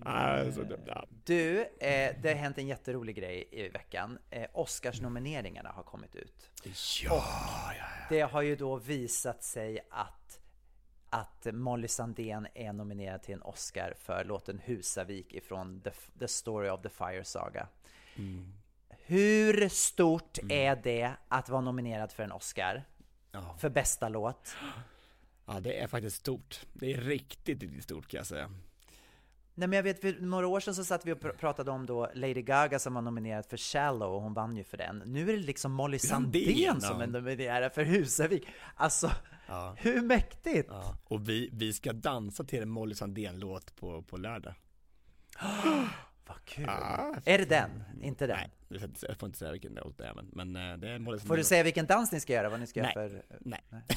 Alltså, det, ja. Du, eh, det har hänt en jätterolig grej i veckan. Eh, Oscarsnomineringarna har kommit ut. Ja, ja, Det har ju då visat sig att, att Molly Sandén är nominerad till en Oscar för låten Husavik ifrån The, the Story of the Fire Saga. Mm. Hur stort är det att vara nominerad för en Oscar? Ja. För bästa låt? ja, det är faktiskt stort. Det är riktigt, riktigt stort kan jag säga. Nej men jag vet, för några år sedan så satt vi och pr- pratade om då Lady Gaga som var nominerad för Shallow och hon vann ju för den. Nu är det liksom Molly Sandén, som är nominerad för Husavik. Alltså, Ja. hur mäktigt? Ja. Och vi, vi ska dansa till en Molly Sandén-låt på, på lördag. Vad kul! Ah, är det den? Inte den? Nej, jag får inte säga- får vilken låt det är men, men eh, det är Molly Får Sandén. du säga vilken dans ni ska göra? Vad ni ska Nej. göra för... Nej. Nej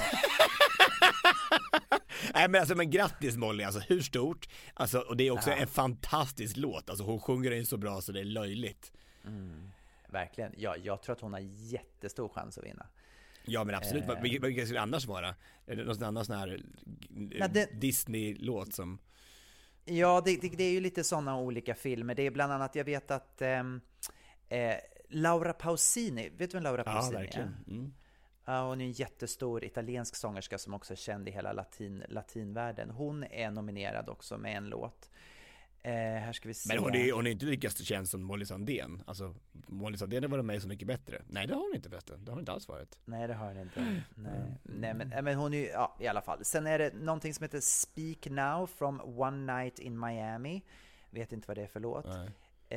men alltså men grattis Molly, alltså hur stort? Alltså och det är också Ja. en fantastisk låt, alltså hon sjunger den så bra så det är löjligt. Verkligen. Ja, jag tror att hon har jättestor chans att vinna. Ja men absolut, Eh. vilken skulle det annars vara? Någon annan sån här eh, Nej, det- Disney-låt som Ja, det, det, det är ju lite sådana olika filmer. Det är bland annat, jag vet att ehm, eh, Laura Pausini, vet du vem Laura Ja Pausini verkligen. är? Mm. Ja, hon är en jättestor italiensk sångerska som också är känd i hela latin, latinvärlden. Hon är nominerad också med en låt. Eh, här ska vi se. Men hon är, hon är inte lika känd som Molly Sandén. Alltså Molly Sandén har varit med Så mycket bättre. Nej det har hon inte förresten, det har hon inte alls varit. Nej, det har hon inte. Nej, Nej men, men hon är ju, ja i alla fall. Sen är det någonting som heter Speak Now from One Night in Miami. Vet inte vad det är för låt. Nej.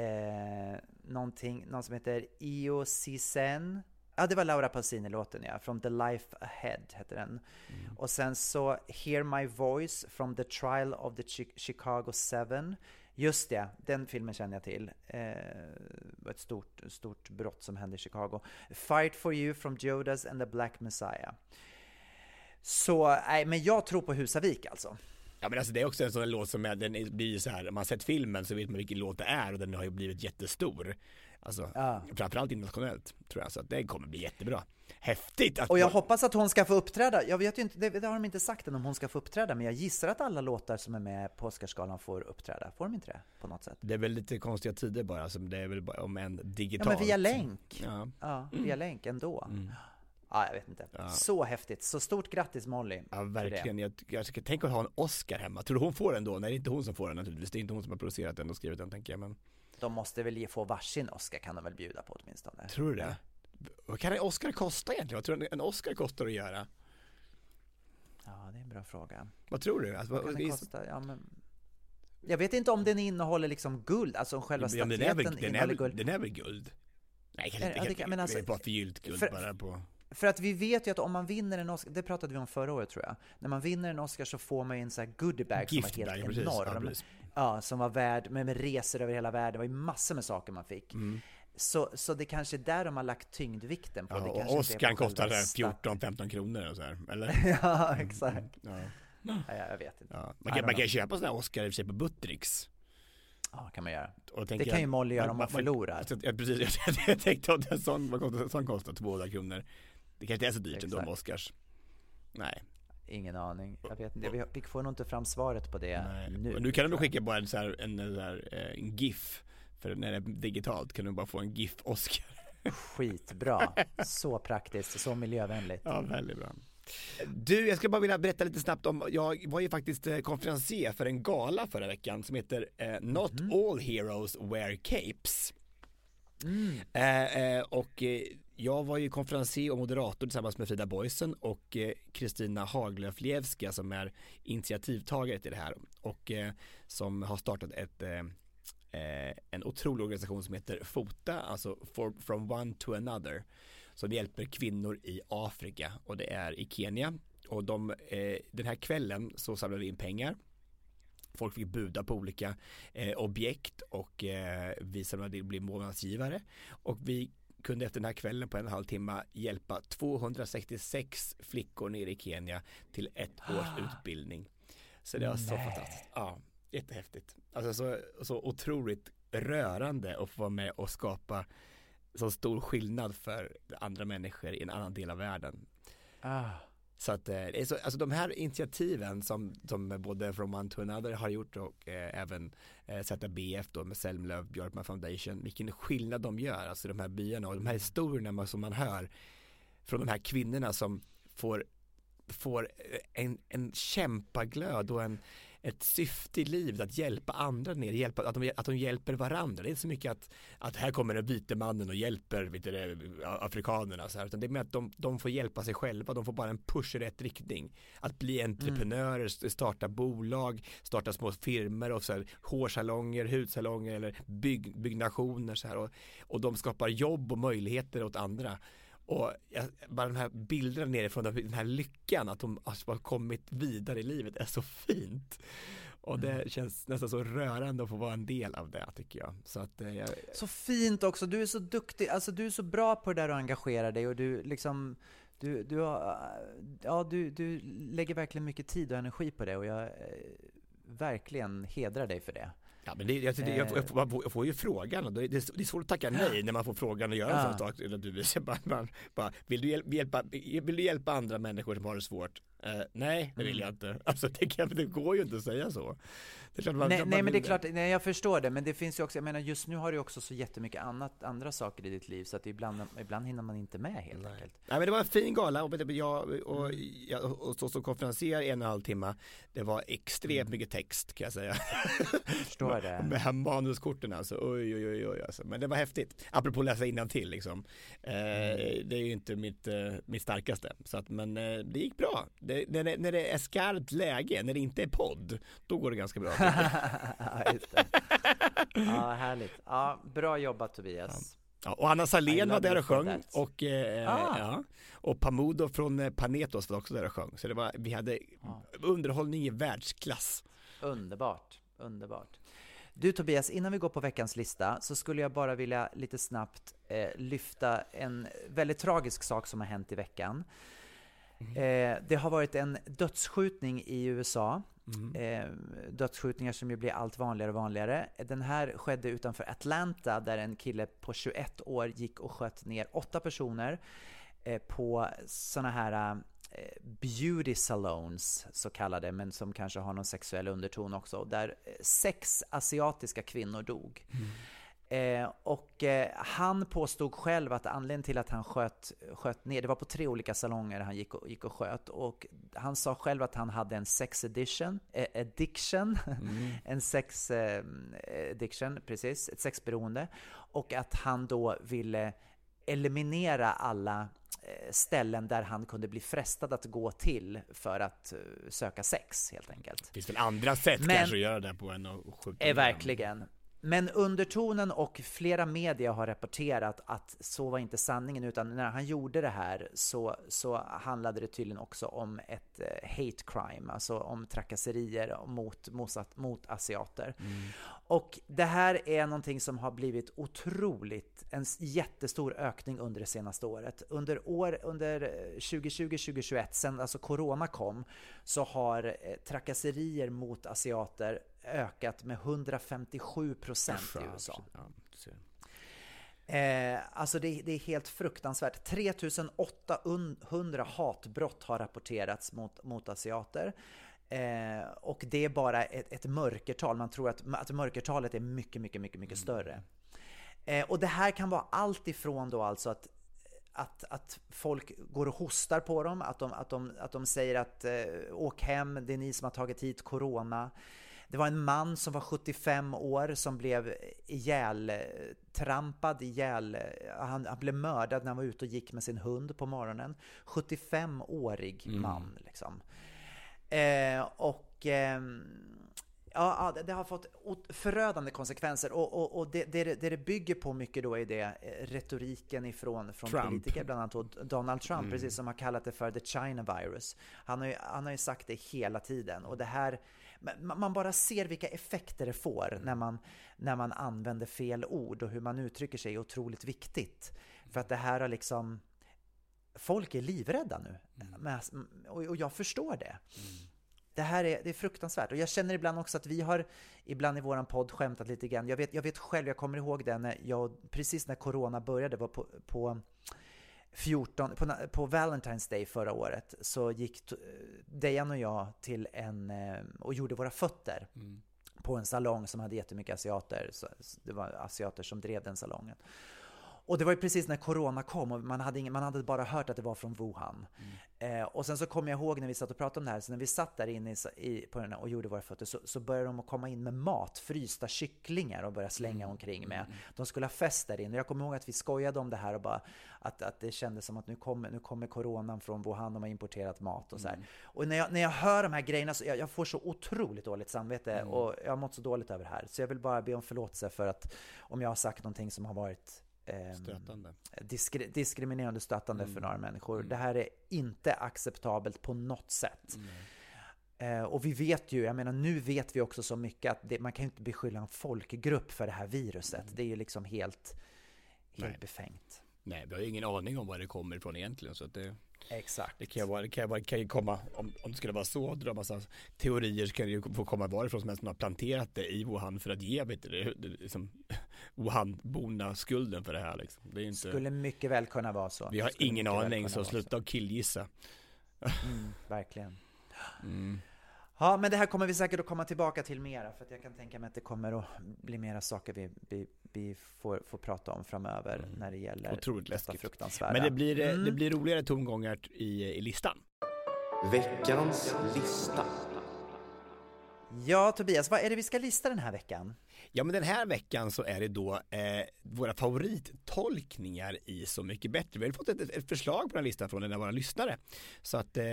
Eh, någonting, någon som heter Io Cisen. Ja, det var Laura Pausini-låten ja, From the Life Ahead heter den. Och sen så Hear My Voice from the Trial of the Chi- Chicago 7. Just det, den filmen känner jag till. Eh, ett stort, stort brott som hände i Chicago. Fight for You from Judas and the Black Messiah. Så, nej, men jag tror på Husavik alltså. Ja men alltså det är också en sån låt som är, den blir ju så här, om man sett filmen så vet man vilken låt det är och den har ju blivit jättestor. Alltså, Ja. framförallt internationellt tror jag, så att det kommer bli jättebra. Häftigt! Att Och jag hoppas att hon ska få uppträda. Jag vet ju inte, det, det har de inte sagt än om hon ska få uppträda, men jag gissar att alla låtar som är med på Oscarsgalan får uppträda. Får de inte det? På något sätt? Det är väl lite konstiga tider bara, så det är väl bara om en Ja, digitalt. men via länk. Ja. Ja, via länk ändå. Mm. Ja, jag vet inte. Ja. Så häftigt. Så stort grattis Molly. Ja verkligen, jag, jag ska tänka att ha en Oscar hemma. Tror du hon får den då? Nej det är inte hon som får den naturligtvis, det är inte hon som har producerat den och skrivit den tänker jag men De måste väl ge- få varsin Oscar kan de väl bjuda på åtminstone? Tror du det? Vad kan en Oscar kosta egentligen? Vad tror du en Oscar kostar att göra? Ja, det är en bra fråga. Vad tror du? Alltså, Vad kan vad- den kosta? Ja, men... Jag vet inte om den innehåller liksom guld, alltså om själva Ja, statyetten den är väl, är innehåller guld. den är väl guld? Nej, Ja, inte, det kan- men alltså- det är bara förgyllt guld för- bara på För att vi vet ju att om man vinner en Oscar, det pratade vi om förra året tror jag, när man vinner en Oscar så får man ju en sån här goodiebag som Giftbag, helt precis. Ja, enorm. precis. Ja, som var värd, med, med resor över hela världen, det var ju massor med saker man fick. Så, så det kanske är där de har lagt tyngdvikten på. Mm. Ja, det och Oscar kostar själva så här start- 14-15 kronor och så här, eller? ja, exakt. Ja. Ja, jag, jag vet inte. Ja. Man, kan, man kan köpa sådana här Oscar i och för sig på Buttricks Ja, kan man göra. Det kan jag- ju Molly göra man- om man- hon förlorar. Ja, precis, jag, jag tänkte att en sån, vad kostar, sån kostar 200 kronor Det kanske inte är så dyrt ändå med Exakt. Oscars Nej, Ingen aning. Jag vet inte. Vi, får nog inte fram svaret på det nej. nu. Kan du tror jag. skicka bara en, så här, en, en, eh, en GIF För när det är digitalt kan du bara få en GIF-Oscar Skitbra. Så praktiskt, så miljövänligt. Ja, väldigt bra Du, jag skulle bara vilja berätta lite snabbt om, jag var ju faktiskt eh, konferencier för en gala förra veckan som heter eh, Not Mhm. All Heroes Wear Capes Eh, eh, och eh, jag var ju konferencier och moderator tillsammans med Frida Boysen och eh, Kristina Haglöf-Lievska som är initiativtagare till det här och eh, som har startat ett eh, eh, en otrolig organisation som heter FOTA, alltså for, From One to Another som hjälper kvinnor i Afrika och det är i Kenya. Och de, eh, den här kvällen så samlade vi in pengar. Folk fick buda på olika eh, objekt och eh, vi samlade in, blev månadsgivare. Och vi kunde efter den här kvällen på en och en halv timme hjälpa 266 flickor nere i Kenya till ett års utbildning. Så det var så fantastiskt. Ja, jättehäftigt. Alltså så, så otroligt rörande att få vara med och skapa så stor skillnad för andra människor i en annan del av världen. Ah. Så att, eh, det är så, alltså de här initiativen som, som både From One to Another har gjort och eh, även eh, ZBF då med Selmlöv Björkman Foundation, vilken skillnad de gör, alltså de här byarna och de här historierna som man hör från de här kvinnorna som får, får eh, en, en kämpaglöd och en, ett syfte i livet att hjälpa andra ner, hjälpa, att, de, att de hjälper varandra. Det är inte så mycket att, att här kommer den vite mannen och hjälper det, afrikanerna så här, utan det är mer att de, de får hjälpa sig själva, de får bara en push i rätt riktning. Att bli entreprenörer, st- starta bolag, starta små firmor och så här, hårsalonger, hudsalonger eller bygg, byggnationer så här och, och de skapar jobb och möjligheter åt andra. Och jag, bara den här bilderna nerifrån, den här lyckan att de har kommit vidare i livet är så fint. Och det känns nästan så rörande att få vara en del av det tycker jag. Så att eh, jag, Så fint också, du är så duktig, alltså du är så bra på det där och engagerar dig och du liksom du, du, har, ja, du, du lägger verkligen mycket tid och energi på det och jag eh, verkligen hedrar dig för det. Ja men det, jag, det, jag, får- jag, får, jag får ju frågan och det, det är svårt att tacka nej när man får frågan att göra en Ja. sån sak naturligtvis. Jag Bara, man, bara, vill, du hjälpa, hjälpa, vill du hjälpa andra människor som har det svårt? Eh, nej, det vill jag inte. Alltså det, kan, det går ju inte att säga så. Nej, man nej men det är klart, nej, jag förstår det, men det finns ju också, jag menar just nu har du också så jättemycket annat, andra saker i ditt liv så att ibland, ibland hinner man inte med helt enkelt. Nej men det var en fin gala och jag och, jag, och stå som konferencier i en och en halv timme Det var extremt mycket text kan jag säga. Förstår det. Med manuskorten alltså, oj oj oj, oj alltså. Men det var häftigt. Apropå att läsa innantill liksom. Eh, Det är ju inte mitt, eh, mitt starkaste. Så att, Men eh, det gick bra det, när, det, när det är skarpt läge, när det inte är podd Då går det ganska bra Ja, härligt. Ja, bra jobbat Tobias. Ja, och Anna Salén var där och sjöng och, eh, Ah. ja, och Pamudo från eh, Panetos var också där och sjöng. Så det var, vi hade underhållning i världsklass. Underbart, underbart. Du Tobias, innan vi går på veckans lista så skulle jag bara vilja lite snabbt eh, lyfta en väldigt tragisk sak som har hänt i veckan. Eh, det har varit en dödsskjutning i USA. Eh, dödsskjutningar som ju blir allt vanligare och vanligare. Den här skedde utanför Atlanta där en kille på 21 år gick och sköt ner åtta personer eh, på såna här eh, beauty salons, så kallade, men som kanske har någon sexuell underton också, där eh, sex asiatiska kvinnor dog. Eh, och eh, han påstod själv att anledningen till att han sköt, sköt ner, det var på tre olika salonger han gick och, gick och sköt, och han sa själv att han hade en sex addiction, eh, addiction. En sex eh, addiction, precis, ett sexberoende, och att han då ville eliminera alla eh, ställen där han kunde bli frestad att gå till för att söka sex helt enkelt. Det finns väl andra sätt Men- kanske att göra det på än att skjuta Eh, verkligen. Men undertonen och flera media har rapporterat att så var inte sanningen utan när han gjorde det här så, så handlade det tydligen också om ett eh, hate crime, alltså om trakasserier mot, mot, mot asiater. Och det här är någonting som har blivit otroligt, en jättestor ökning under det senaste året. Under, år, under eh, 2020-2021, sen alltså corona kom, så har eh, trakasserier mot asiater ökat med 157 procent i USA. Eh, alltså det, det är helt fruktansvärt. 3800 hatbrott har rapporterats mot, mot asiater. Eh, och det är bara ett, ett mörkertal. Man tror att, att mörkertalet är mycket, mycket, mycket, mycket större. Eh, och det här kan vara allt ifrån då alltså att att, att folk går och hostar på dem, att de, att de, att de säger att eh, åk hem, det är ni som har tagit hit corona. Det var en man som var 75 år som blev ihjältrampad, ihjäl, han, han blev mördad när han var ute och gick med sin hund på morgonen. 75-årig man liksom. Eh, och ehm, ja, det- har fått förödande konsekvenser och, och, och det, det, det det bygger på mycket då är det eh, retoriken ifrån från Trump. politiker, bland annat Donald Trump, precis som har kallat det för the China virus. Han har, ju, han har ju sagt det hela tiden och det här, man bara ser vilka effekter det får när man, när man använder fel ord och hur man uttrycker sig är otroligt viktigt. För att det här har liksom, folk är livrädda nu. Och, och jag förstår det. Det här är, det är fruktansvärt. Och jag känner ibland också att vi har ibland i våran podd skämtat lite grann. Jag vet, jag vet själv, jag kommer ihåg det när jag, precis när Corona började, var på, på 14, på, på Valentine's Day förra året, så gick Dejan och jag till en, eh, och gjorde våra fötter på en salong som hade jättemycket asiater. Så det var asiater som drev den salongen. Och det var ju precis när Corona kom och man hade, ingen, man hade bara hört att det var från Wuhan. Eh, och sen så kommer jag ihåg när vi satt och pratade om det här, så när vi satt där inne i, i, på den och gjorde våra fötter så, så började de att komma in med mat, frysta kycklingar och börja slänga omkring med. De skulle ha fest där inne. Jag kommer ihåg att vi skojade om det här och bara att, att det kändes som att nu kommer, nu kommer coronan från Wuhan, de har importerat mat och så här. Och när jag, när jag hör de här grejerna så jag, jag får så otroligt dåligt samvete och jag har mått så dåligt över det här. Så jag vill bara be om förlåtelse för att om jag har sagt någonting som har varit Stötande. diskri diskriminerande och stötande för några människor. Det här är inte acceptabelt på något sätt. Eh, och vi vet ju, jag menar nu vet vi också så mycket att det, man kan ju inte beskylla en folkgrupp för det här viruset. Det är ju liksom helt, helt Nej. befängt. Nej, vi har ju ingen aning om var det kommer ifrån egentligen så att det, Exakt. det kan ju vara, det kan ju, kan ju komma, om, om det skulle vara så, dra massa teorier så kan det ju få komma varifrån som helst, man har planterat det i Wuhan för att ge, vet du, liksom, Wuhan-borna skulden för det här liksom. Det inte, Skulle mycket väl kunna vara så. vi har Skulle ingen aning så sluta och killgissa. Mm, verkligen. Ja, men det här kommer vi säkert att komma tillbaka till mera, för att jag kan tänka mig att det kommer att bli mera saker vi, vi, vi får, får prata om framöver när det gäller Mm. Otroligt detta fruktansvärda. Men det blir, eh, Mm. det blir roligare tongångar i, i listan. Veckans lista. Ja, Tobias, vad är det vi ska lista den här veckan? Ja men den här veckan så är det då eh, våra favorittolkningar i Så mycket bättre. Vi har fått ett, ett förslag på den här listan från en av våra lyssnare. Så att eh,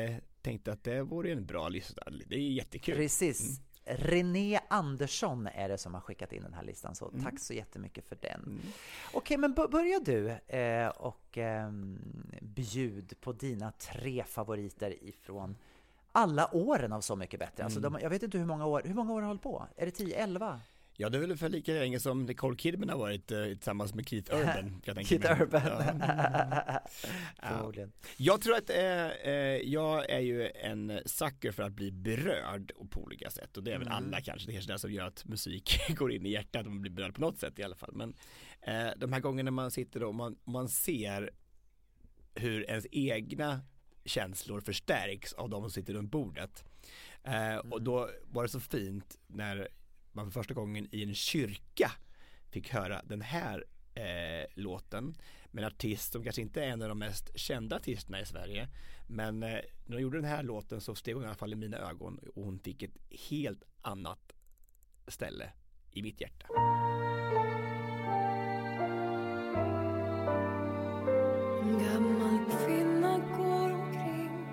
tänkte att det vore en bra lista. Det är jättekul. Precis. René Andersson är det som har skickat in den här listan, så Mm. tack så jättemycket för den. Okej, men b- börja du eh, och ehm, bjud på dina tre favoriter ifrån alla åren av Så mycket bättre. Alltså Mm. de, jag vet inte hur många år, hur många år har hållit på? Är det 10, 11? Ja, det är väl för lika länge som Nicole Kidman har varit eh, tillsammans med Keith Urban. Jag, Keith mig. Urban. Ja. Förmodligen. Jag tror att eh, eh, jag är ju en sucker för att bli berörd på olika sätt och det är väl Mm. alla kanske, det är kanske det som gör att musik går in i hjärtat och man blir berörd på något sätt i alla fall. Men eh, de här gångerna man sitter och man, man ser hur ens egna känslor förstärks av de som sitter runt bordet. Eh, och då var det så fint när man för första gången i en kyrka fick höra den här eh, låten med en artist som kanske inte är en av de mest kända artisterna i Sverige men eh, när hon gjorde den här låten så steg hon i alla fall i mina ögon och hon fick ett helt annat ställe i mitt hjärta. En gammal kvinna går omkring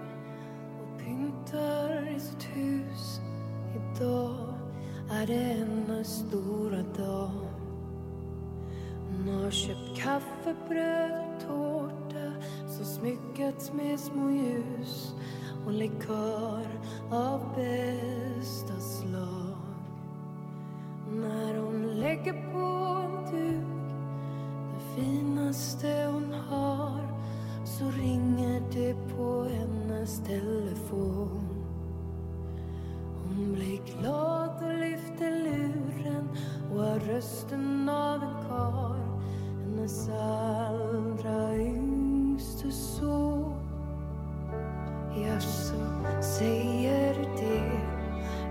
och pyntar i sitt hus. Idag är det hennes stora dag. Hon har köpt kaffe, bröd och tårta som smyckats med små ljus och likör av bästa slag. När hon lägger på en duk det finaste hon har så ringer det på hennes telefon. Hon blir glad och lyfter luren och har rösten av en karl hennes allra yngste son. Jaså, säger du det?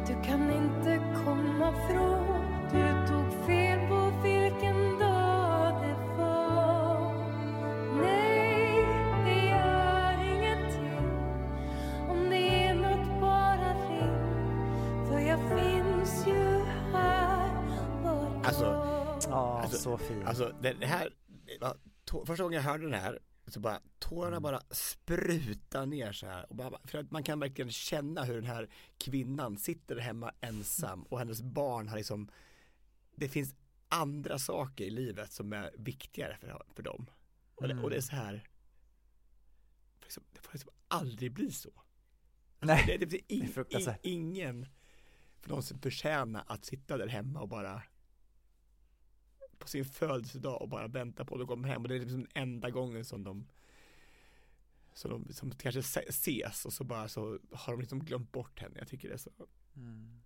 Du kan inte komma från Alltså det här, första gången jag hörde den här så bara tårarna bara sprutar ner så här. Och bara, för att man kan verkligen känna hur den här kvinnan sitter hemma ensam och hennes barn har liksom det finns andra saker i livet som är viktigare för, för dem. Och, det, och det är så här det får liksom, det får liksom aldrig bli så. Nej, det, det, det, det är in, in, ingen för någonsin förtjäna att sitta där hemma och bara på sin födelsedag och bara vänta på att de kommer hem och det är liksom den enda gången som de som de som kanske se- ses och så bara så har de liksom glömt bort henne. Jag tycker det är så Mm.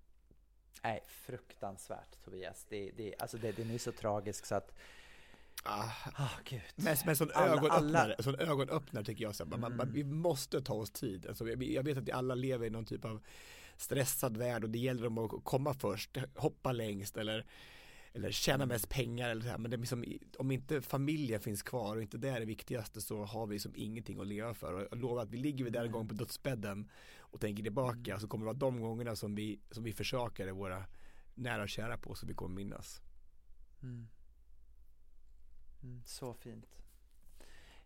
Nej, fruktansvärt Tobias. Det, det, alltså det, den är så tragisk så att, ah, ah gud. Men, men sån Alla- ögonöppnare, alla- sån ögonöppnare tycker jag så här, man, man, vi måste ta oss tid. Alltså, jag, jag vet att alla lever i någon typ av stressad värld och det gäller dem att komma först, hoppa längst eller, eller tjäna mest pengar eller så här. Men det är liksom, om inte familjen finns kvar och inte det är det viktigaste så har vi liksom ingenting att leva för. Och jag lovar att vi ligger vi där en gång på dödsbädden och tänker tillbaka så kommer det vara de gångerna som vi, som vi försakade våra nära och kära på som vi kommer minnas. Mm. Mm, så fint.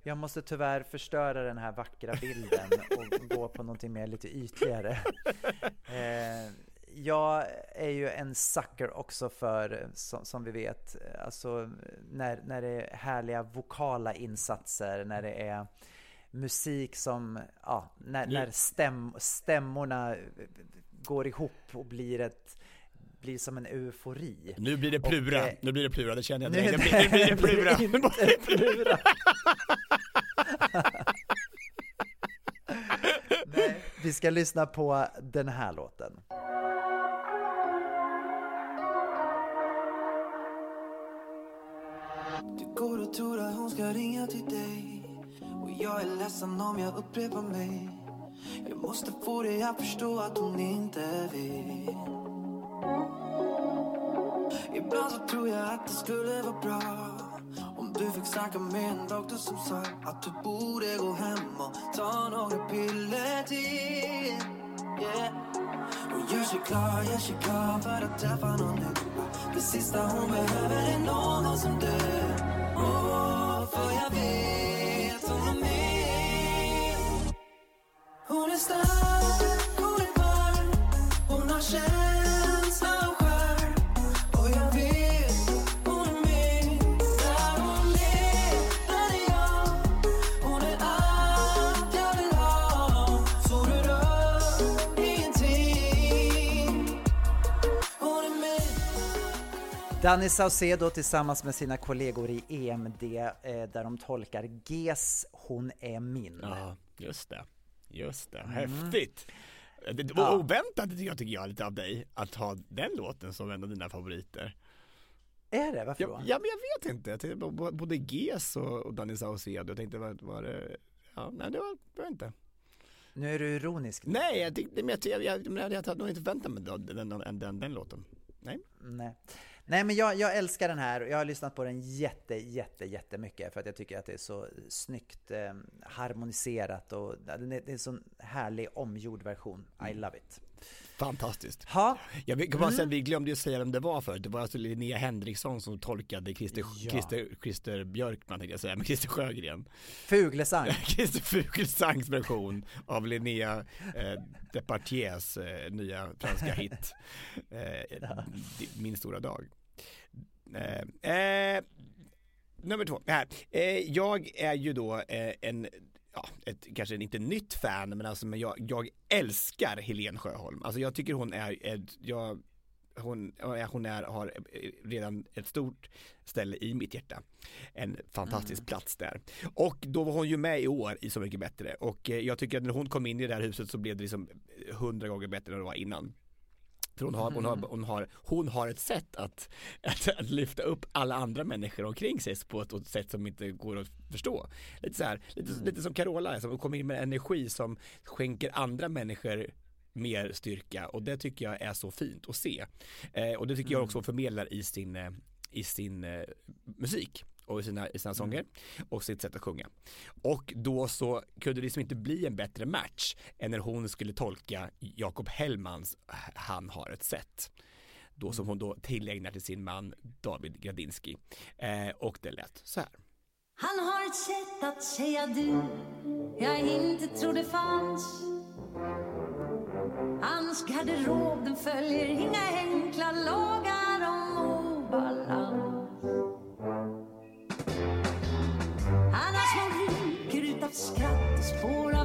Jag måste tyvärr förstöra den här vackra bilden och gå på någonting mer lite ytligare. Eh, jag är ju en sucker också för, som, som vi vet, alltså när, när det är härliga vokala insatser, när det är musik som, ja, när, Nu- när stäm, stämmorna går ihop och blir ett blir som en eufori. Nu blir det Och, plura, eh, nu blir det plura, det känner jag Nu, direkt. Nu blir, nu blir det plura. det inte plura. Nej, vi ska lyssna på den här låten. Jag tror att hon ska ringa till dig. Och jag är ledsen om jag upprepar mig. Jag måste få dig att förstå att hon inte vill. Ibland så tror jag att det skulle vara bra. Om du fick snacka med en doktor som sa Att du borde gå hem och ta några piller till. Yeah. Och gör sig klar, gör sig klar för att träffa någon ny. Det sista hon behöver är någon som du Åh, för jag vet hon är. Min Hon är stark, Danny Saucedo tillsammans med sina kollegor i EMD eh, där de tolkar Gs Hon är min. Ja, just det. Just det, Mm. häftigt. Det var oväntat tycker jag, tycker jag lite av dig att ha den låten som en av dina favoriter. Är det? Varför Ja, då? ja men jag vet inte, jag tänkte både Ges och, Danny Saucedo, jag tänkte vad var det, ja nej det var, det var inte. Nu är du ironisk. Nej, jag tyckte, men jag, jag, jag, jag, jag hade nog inte förväntat mig den, den, den, den, den låten. Nej. Nej. Nej men jag, jag älskar den här och jag har lyssnat på den jätte, jätte, jättemycket för att jag tycker att det är så snyggt eh, harmoniserat och det är, en sån härlig omgjord version. I love it. Fantastiskt. Ha. Jag vill- kan bara säga, vi glömde ju säga vem det var förut. Det var alltså Linnea Henriksson som tolkade Christer, Ja. Christer, Christer Björkman tänkte jag säga, men Christer Sjögren. Fuglesang. Christer Fugelsangs version av Linnea eh, Depardieux eh, nya franska hit eh, Min stora dag. Eh, eh, nummer två, här. Eh, jag är ju då eh, en Ja, ett, kanske inte nytt fan, men alltså men jag, jag älskar Helen Sjöholm. Alltså jag tycker hon är, är jag, hon, hon är, har redan ett stort ställe i mitt hjärta. En fantastisk plats där. Och då var hon ju med i år i Så mycket bättre och eh, jag tycker att när hon kom in i det här huset så blev det liksom hundra gånger bättre än det var innan. För hon har, hon, har, hon, har, hon har ett sätt att, att, att lyfta upp alla andra människor omkring sig på ett, ett sätt som inte går att förstå. Lite så här, lite, lite som Carola, som kommer in med energi som skänker andra människor mer styrka och det tycker jag är så fint att se. Eh, och det tycker jag också hon förmedlar i sin, eh, i sin eh, musik och i sina, i sina sånger och sitt sätt att sjunga. Och då så kunde det liksom inte bli en bättre match än när hon skulle tolka Jakob Hellmans Han har ett sätt. Då som hon då tillägnar till sin man David Gradinski. Eh, och det lät så här. Han har ett sätt att säga du jag inte trodde fanns. Hans garderob den följer inga enkla lagar Skattespåra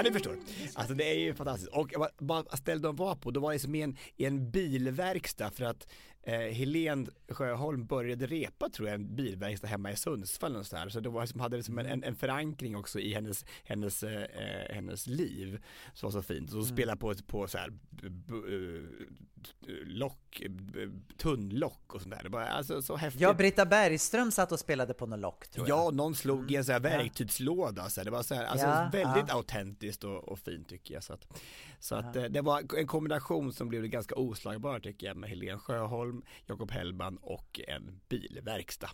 Ja, ni förstår. Alltså det är ju fantastiskt. Och jag bara ställde de var på, då var det som i en, i en bilverkstad för att eh, Helen Sjöholm började repa tror jag en bilverkstad hemma i Sundsvall och så här. Så det var som hade liksom en, en, en förankring också i hennes, hennes, eh, hennes liv som var så fint. Så hon spelade på, på så här eh, lock, tunnlock och sånt där. Det var alltså så häftigt. Ja, Britta Bergström satt och spelade på något lock tror jag. Ja, någon slog i en sån här verktygslåda. Så här. det var så här, alltså Ja, väldigt ja. autentiskt och, och fint tycker jag. Så att, så att eh, det var en kombination som blev ganska oslagbar tycker jag med Helen Sjöholm, Jakob Hellman och en bilverkstad.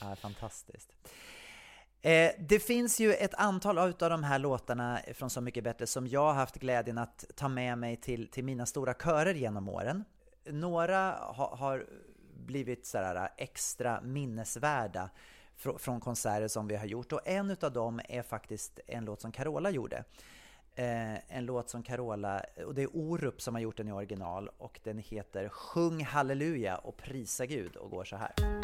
Ja, fantastiskt. Eh, det finns ju ett antal av de här låtarna från Så mycket bättre som jag har haft glädjen att ta med mig till, till mina stora körer genom åren. Några ha, har blivit så här äh, extra minnesvärda fr- från konserter som vi har gjort och en av dem är faktiskt en låt som Carola gjorde. Eh, en låt som Carola, och det är Orup som har gjort den i original och den heter Sjung halleluja och prisa Gud och går så här.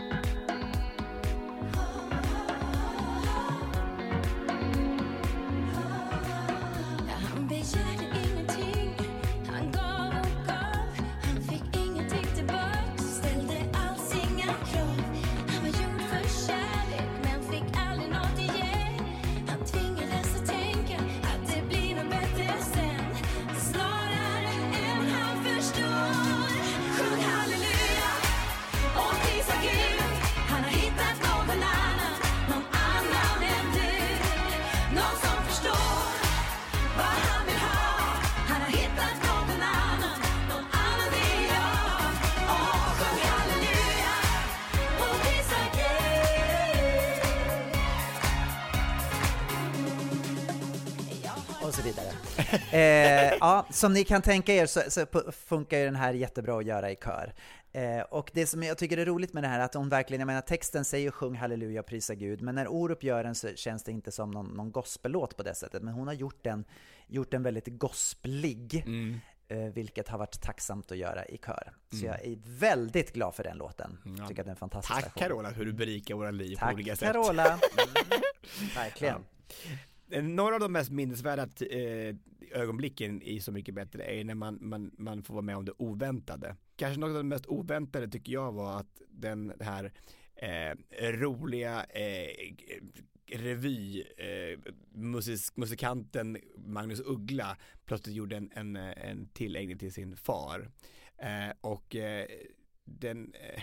Eh, ja, som ni kan tänka er så, så funkar ju den här jättebra att göra i kör. Eh, och det som jag tycker är roligt med det här är att hon verkligen, jag menar texten säger sjung halleluja, prisa Gud, men när Orup gör den så känns det inte som någon, någon gospellåt på det sättet, men hon har gjort den, gjort den väldigt gospelig. Eh, vilket har varit tacksamt att göra i kör. Så Mm. jag är väldigt glad för den låten. Ja. Tycker att det är fantastisk Tack version. Carola för att du berikar våra liv på Tack olika sätt. Carola! Mm, verkligen. Eh, Några av de mest minnesvärda eh, ögonblicken i Så mycket bättre är när man, man, man får vara med om det oväntade. Kanske något av det mest oväntade tycker jag var att den här eh, roliga eh, revy eh, musikanten Magnus Uggla plötsligt gjorde en, en, en tilläggning till sin far. Eh, och eh, den, eh,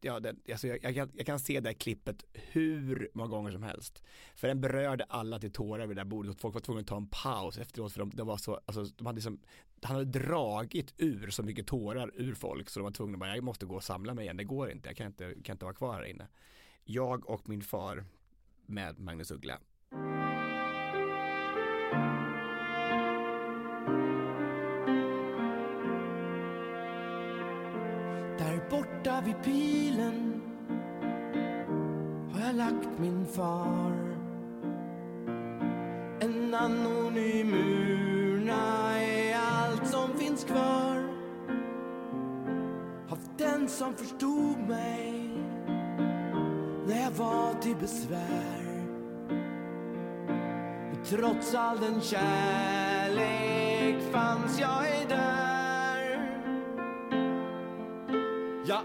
ja, den, alltså jag, jag, kan, jag kan se det här klippet hur många gånger som helst. För den berörde alla till tårar vid det där bordet och folk var tvungna att ta en paus efteråt för de, de var så, alltså, de hade liksom, han hade dragit ur så mycket tårar ur folk så de var tvungna att bara, jag måste gå och samla mig igen, det går inte, jag kan inte, kan inte vara kvar här inne. Jag och min far med Magnus Uggla. Som förstod mig när jag var till besvär. Och trots all den kärlek fanns jag ej där. Jag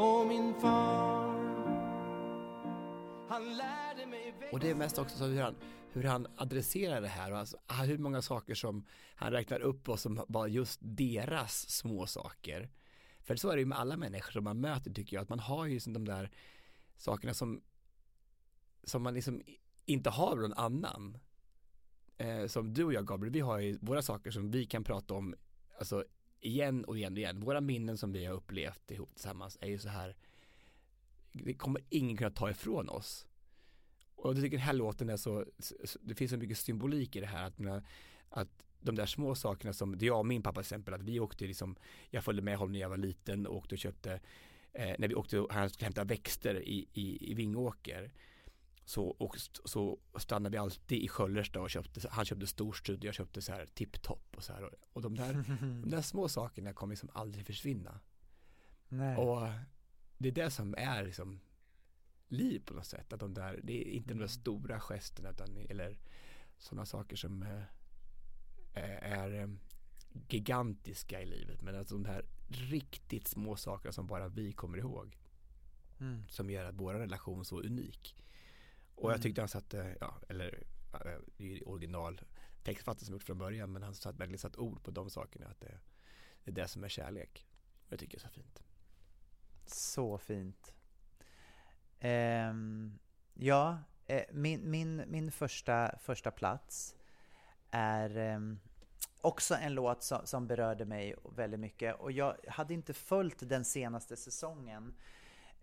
Och min far Han lärde mig Och det är mest också så hur han, hur han adresserar det här och alltså, ah, hur många saker som han räknar upp och som var just deras små saker. För så är det ju med alla människor som man möter tycker jag, att man har ju liksom de där sakerna som, som man liksom inte har någon annan. Eh, som du och jag Gabriel, vi har ju våra saker som vi kan prata om, alltså igen och igen och igen. Våra minnen som vi har upplevt ihop tillsammans är ju så här, det kommer ingen kunna ta ifrån oss. Och jag tycker den här låten är så, det finns så mycket symbolik i det här att, mina, att de där små sakerna som, det jag och min pappa till exempel, att vi åkte liksom, jag följde med honom när jag var liten och åkte och köpte, eh, när vi åkte, han skulle hämta växter i, i, i Vingåker, så, och, så stannade vi alltid i Sköllersta och köpte, han köpte storstrud, jag köpte så här tipptopp och så här. Och, och de, där, de där små sakerna kommer liksom aldrig försvinna. Nej. Och det är det som är liksom liv på något sätt. Att de där, det är inte de där stora gesterna utan, eller sådana saker som eh, är eh, gigantiska i livet. Men alltså de här riktigt små sakerna som bara vi kommer ihåg. Mm. Som gör att vår relation så unik. Och jag Mm. tyckte han satte, ja, eller ju original textfattare som gjort från början. Men han satt verkligen satt ord på de sakerna. Att det, det är det som är kärlek. Och jag tycker det är så fint. Så fint. Ehm, ja, eh, min, min, min första, första plats är ehm, också en låt som, som berörde mig väldigt mycket. Och jag hade inte följt den senaste säsongen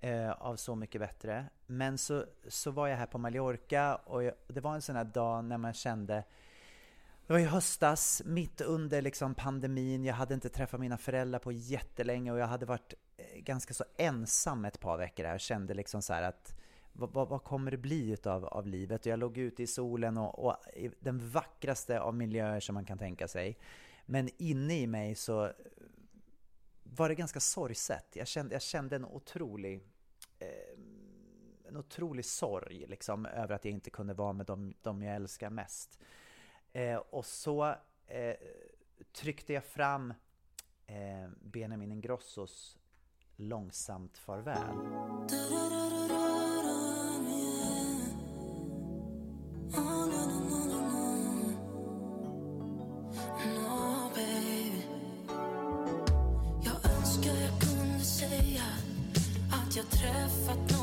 eh, av Så mycket bättre. Men så, så var jag här på Mallorca och jag, det var en sån här dag när man kände det var i höstas, mitt under liksom pandemin, jag hade inte träffat mina föräldrar på jättelänge och jag hade varit eh, ganska så ensam ett par veckor här och kände liksom så här att vad, vad, kommer det bli utav av livet? Och jag låg ute i solen och, och i den vackraste av miljöer som man kan tänka sig. Men inne i mig så var det ganska sorgset. Jag kände, jag kände en otrolig eh, en otrolig sorg liksom över att jag inte kunde vara med dem, dem jag älskar mest. Eh, och så eh, tryckte jag fram eh, Benjamin Ingrossos Långsamt farväl. Träffat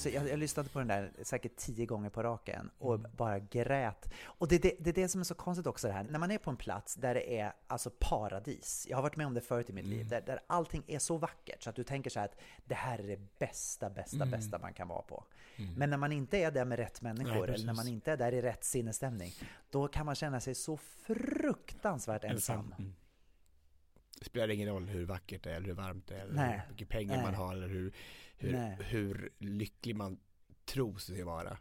Alltså jag, jag lyssnade på den där säkert tio gånger på raken och Mm. bara grät. Och det det, det är det som är så konstigt också det här, när man är på en plats där det är alltså paradis. Jag har varit med om det förut i mitt Mm. liv, där, där allting är så vackert så att du tänker så här att det här är det bästa, bästa, Mm. bästa man kan vara på. Men när man inte är där med rätt människor, Nej, eller när man inte är där i rätt sinnesstämning, då kan man känna sig så fruktansvärt ensam. Mm. Det spelar ingen roll hur vackert det är, eller hur varmt det är, eller Nej. hur mycket pengar Nej. man har, eller hur, hur, Nej. hur lycklig man tror sig vara.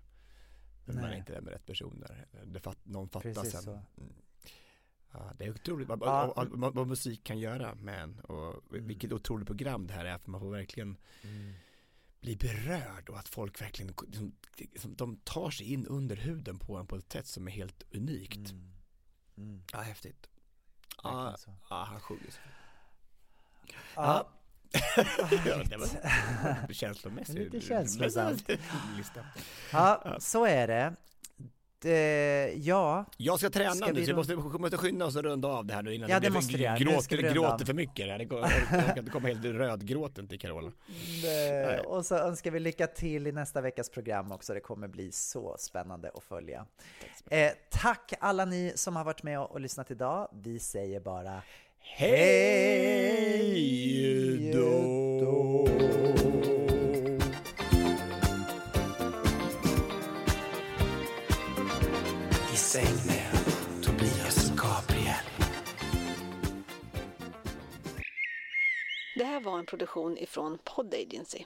Men man är Nej. inte där med rätt personer. Det fatt, någon fattas Precis sen. så. Mm. Ja, det är otroligt vad, Ja. vad, vad, vad musik kan göra med en. Och Mm. vilket otroligt program det här är. För man får verkligen bli berörd och att folk verkligen liksom, liksom, de tar sig in under huden på en på ett sätt som är helt unikt. Mm. Ja, häftigt. Ja, ja, han sjunger så. Ja. Ja, det var känslomässigt. Lite känslosamt. Ja, så är det. det ja, Jag ska träna Ska nu vi så jag då- måste, vi måste skynda oss och runda av det här nu innan Ja, det blir- måste vi gråter, vi gråter av. för mycket. Det, här. det, jag komma helt rödgråten till Carola. Och så önskar vi lycka till i nästa veckas program också. Det kommer bli så spännande att följa. Eh, tack alla ni som har varit med och, och lyssnat idag. Vi säger bara Hej då! I säng med Tobias och Gabriel Det här var en produktion ifrån Pod Agency.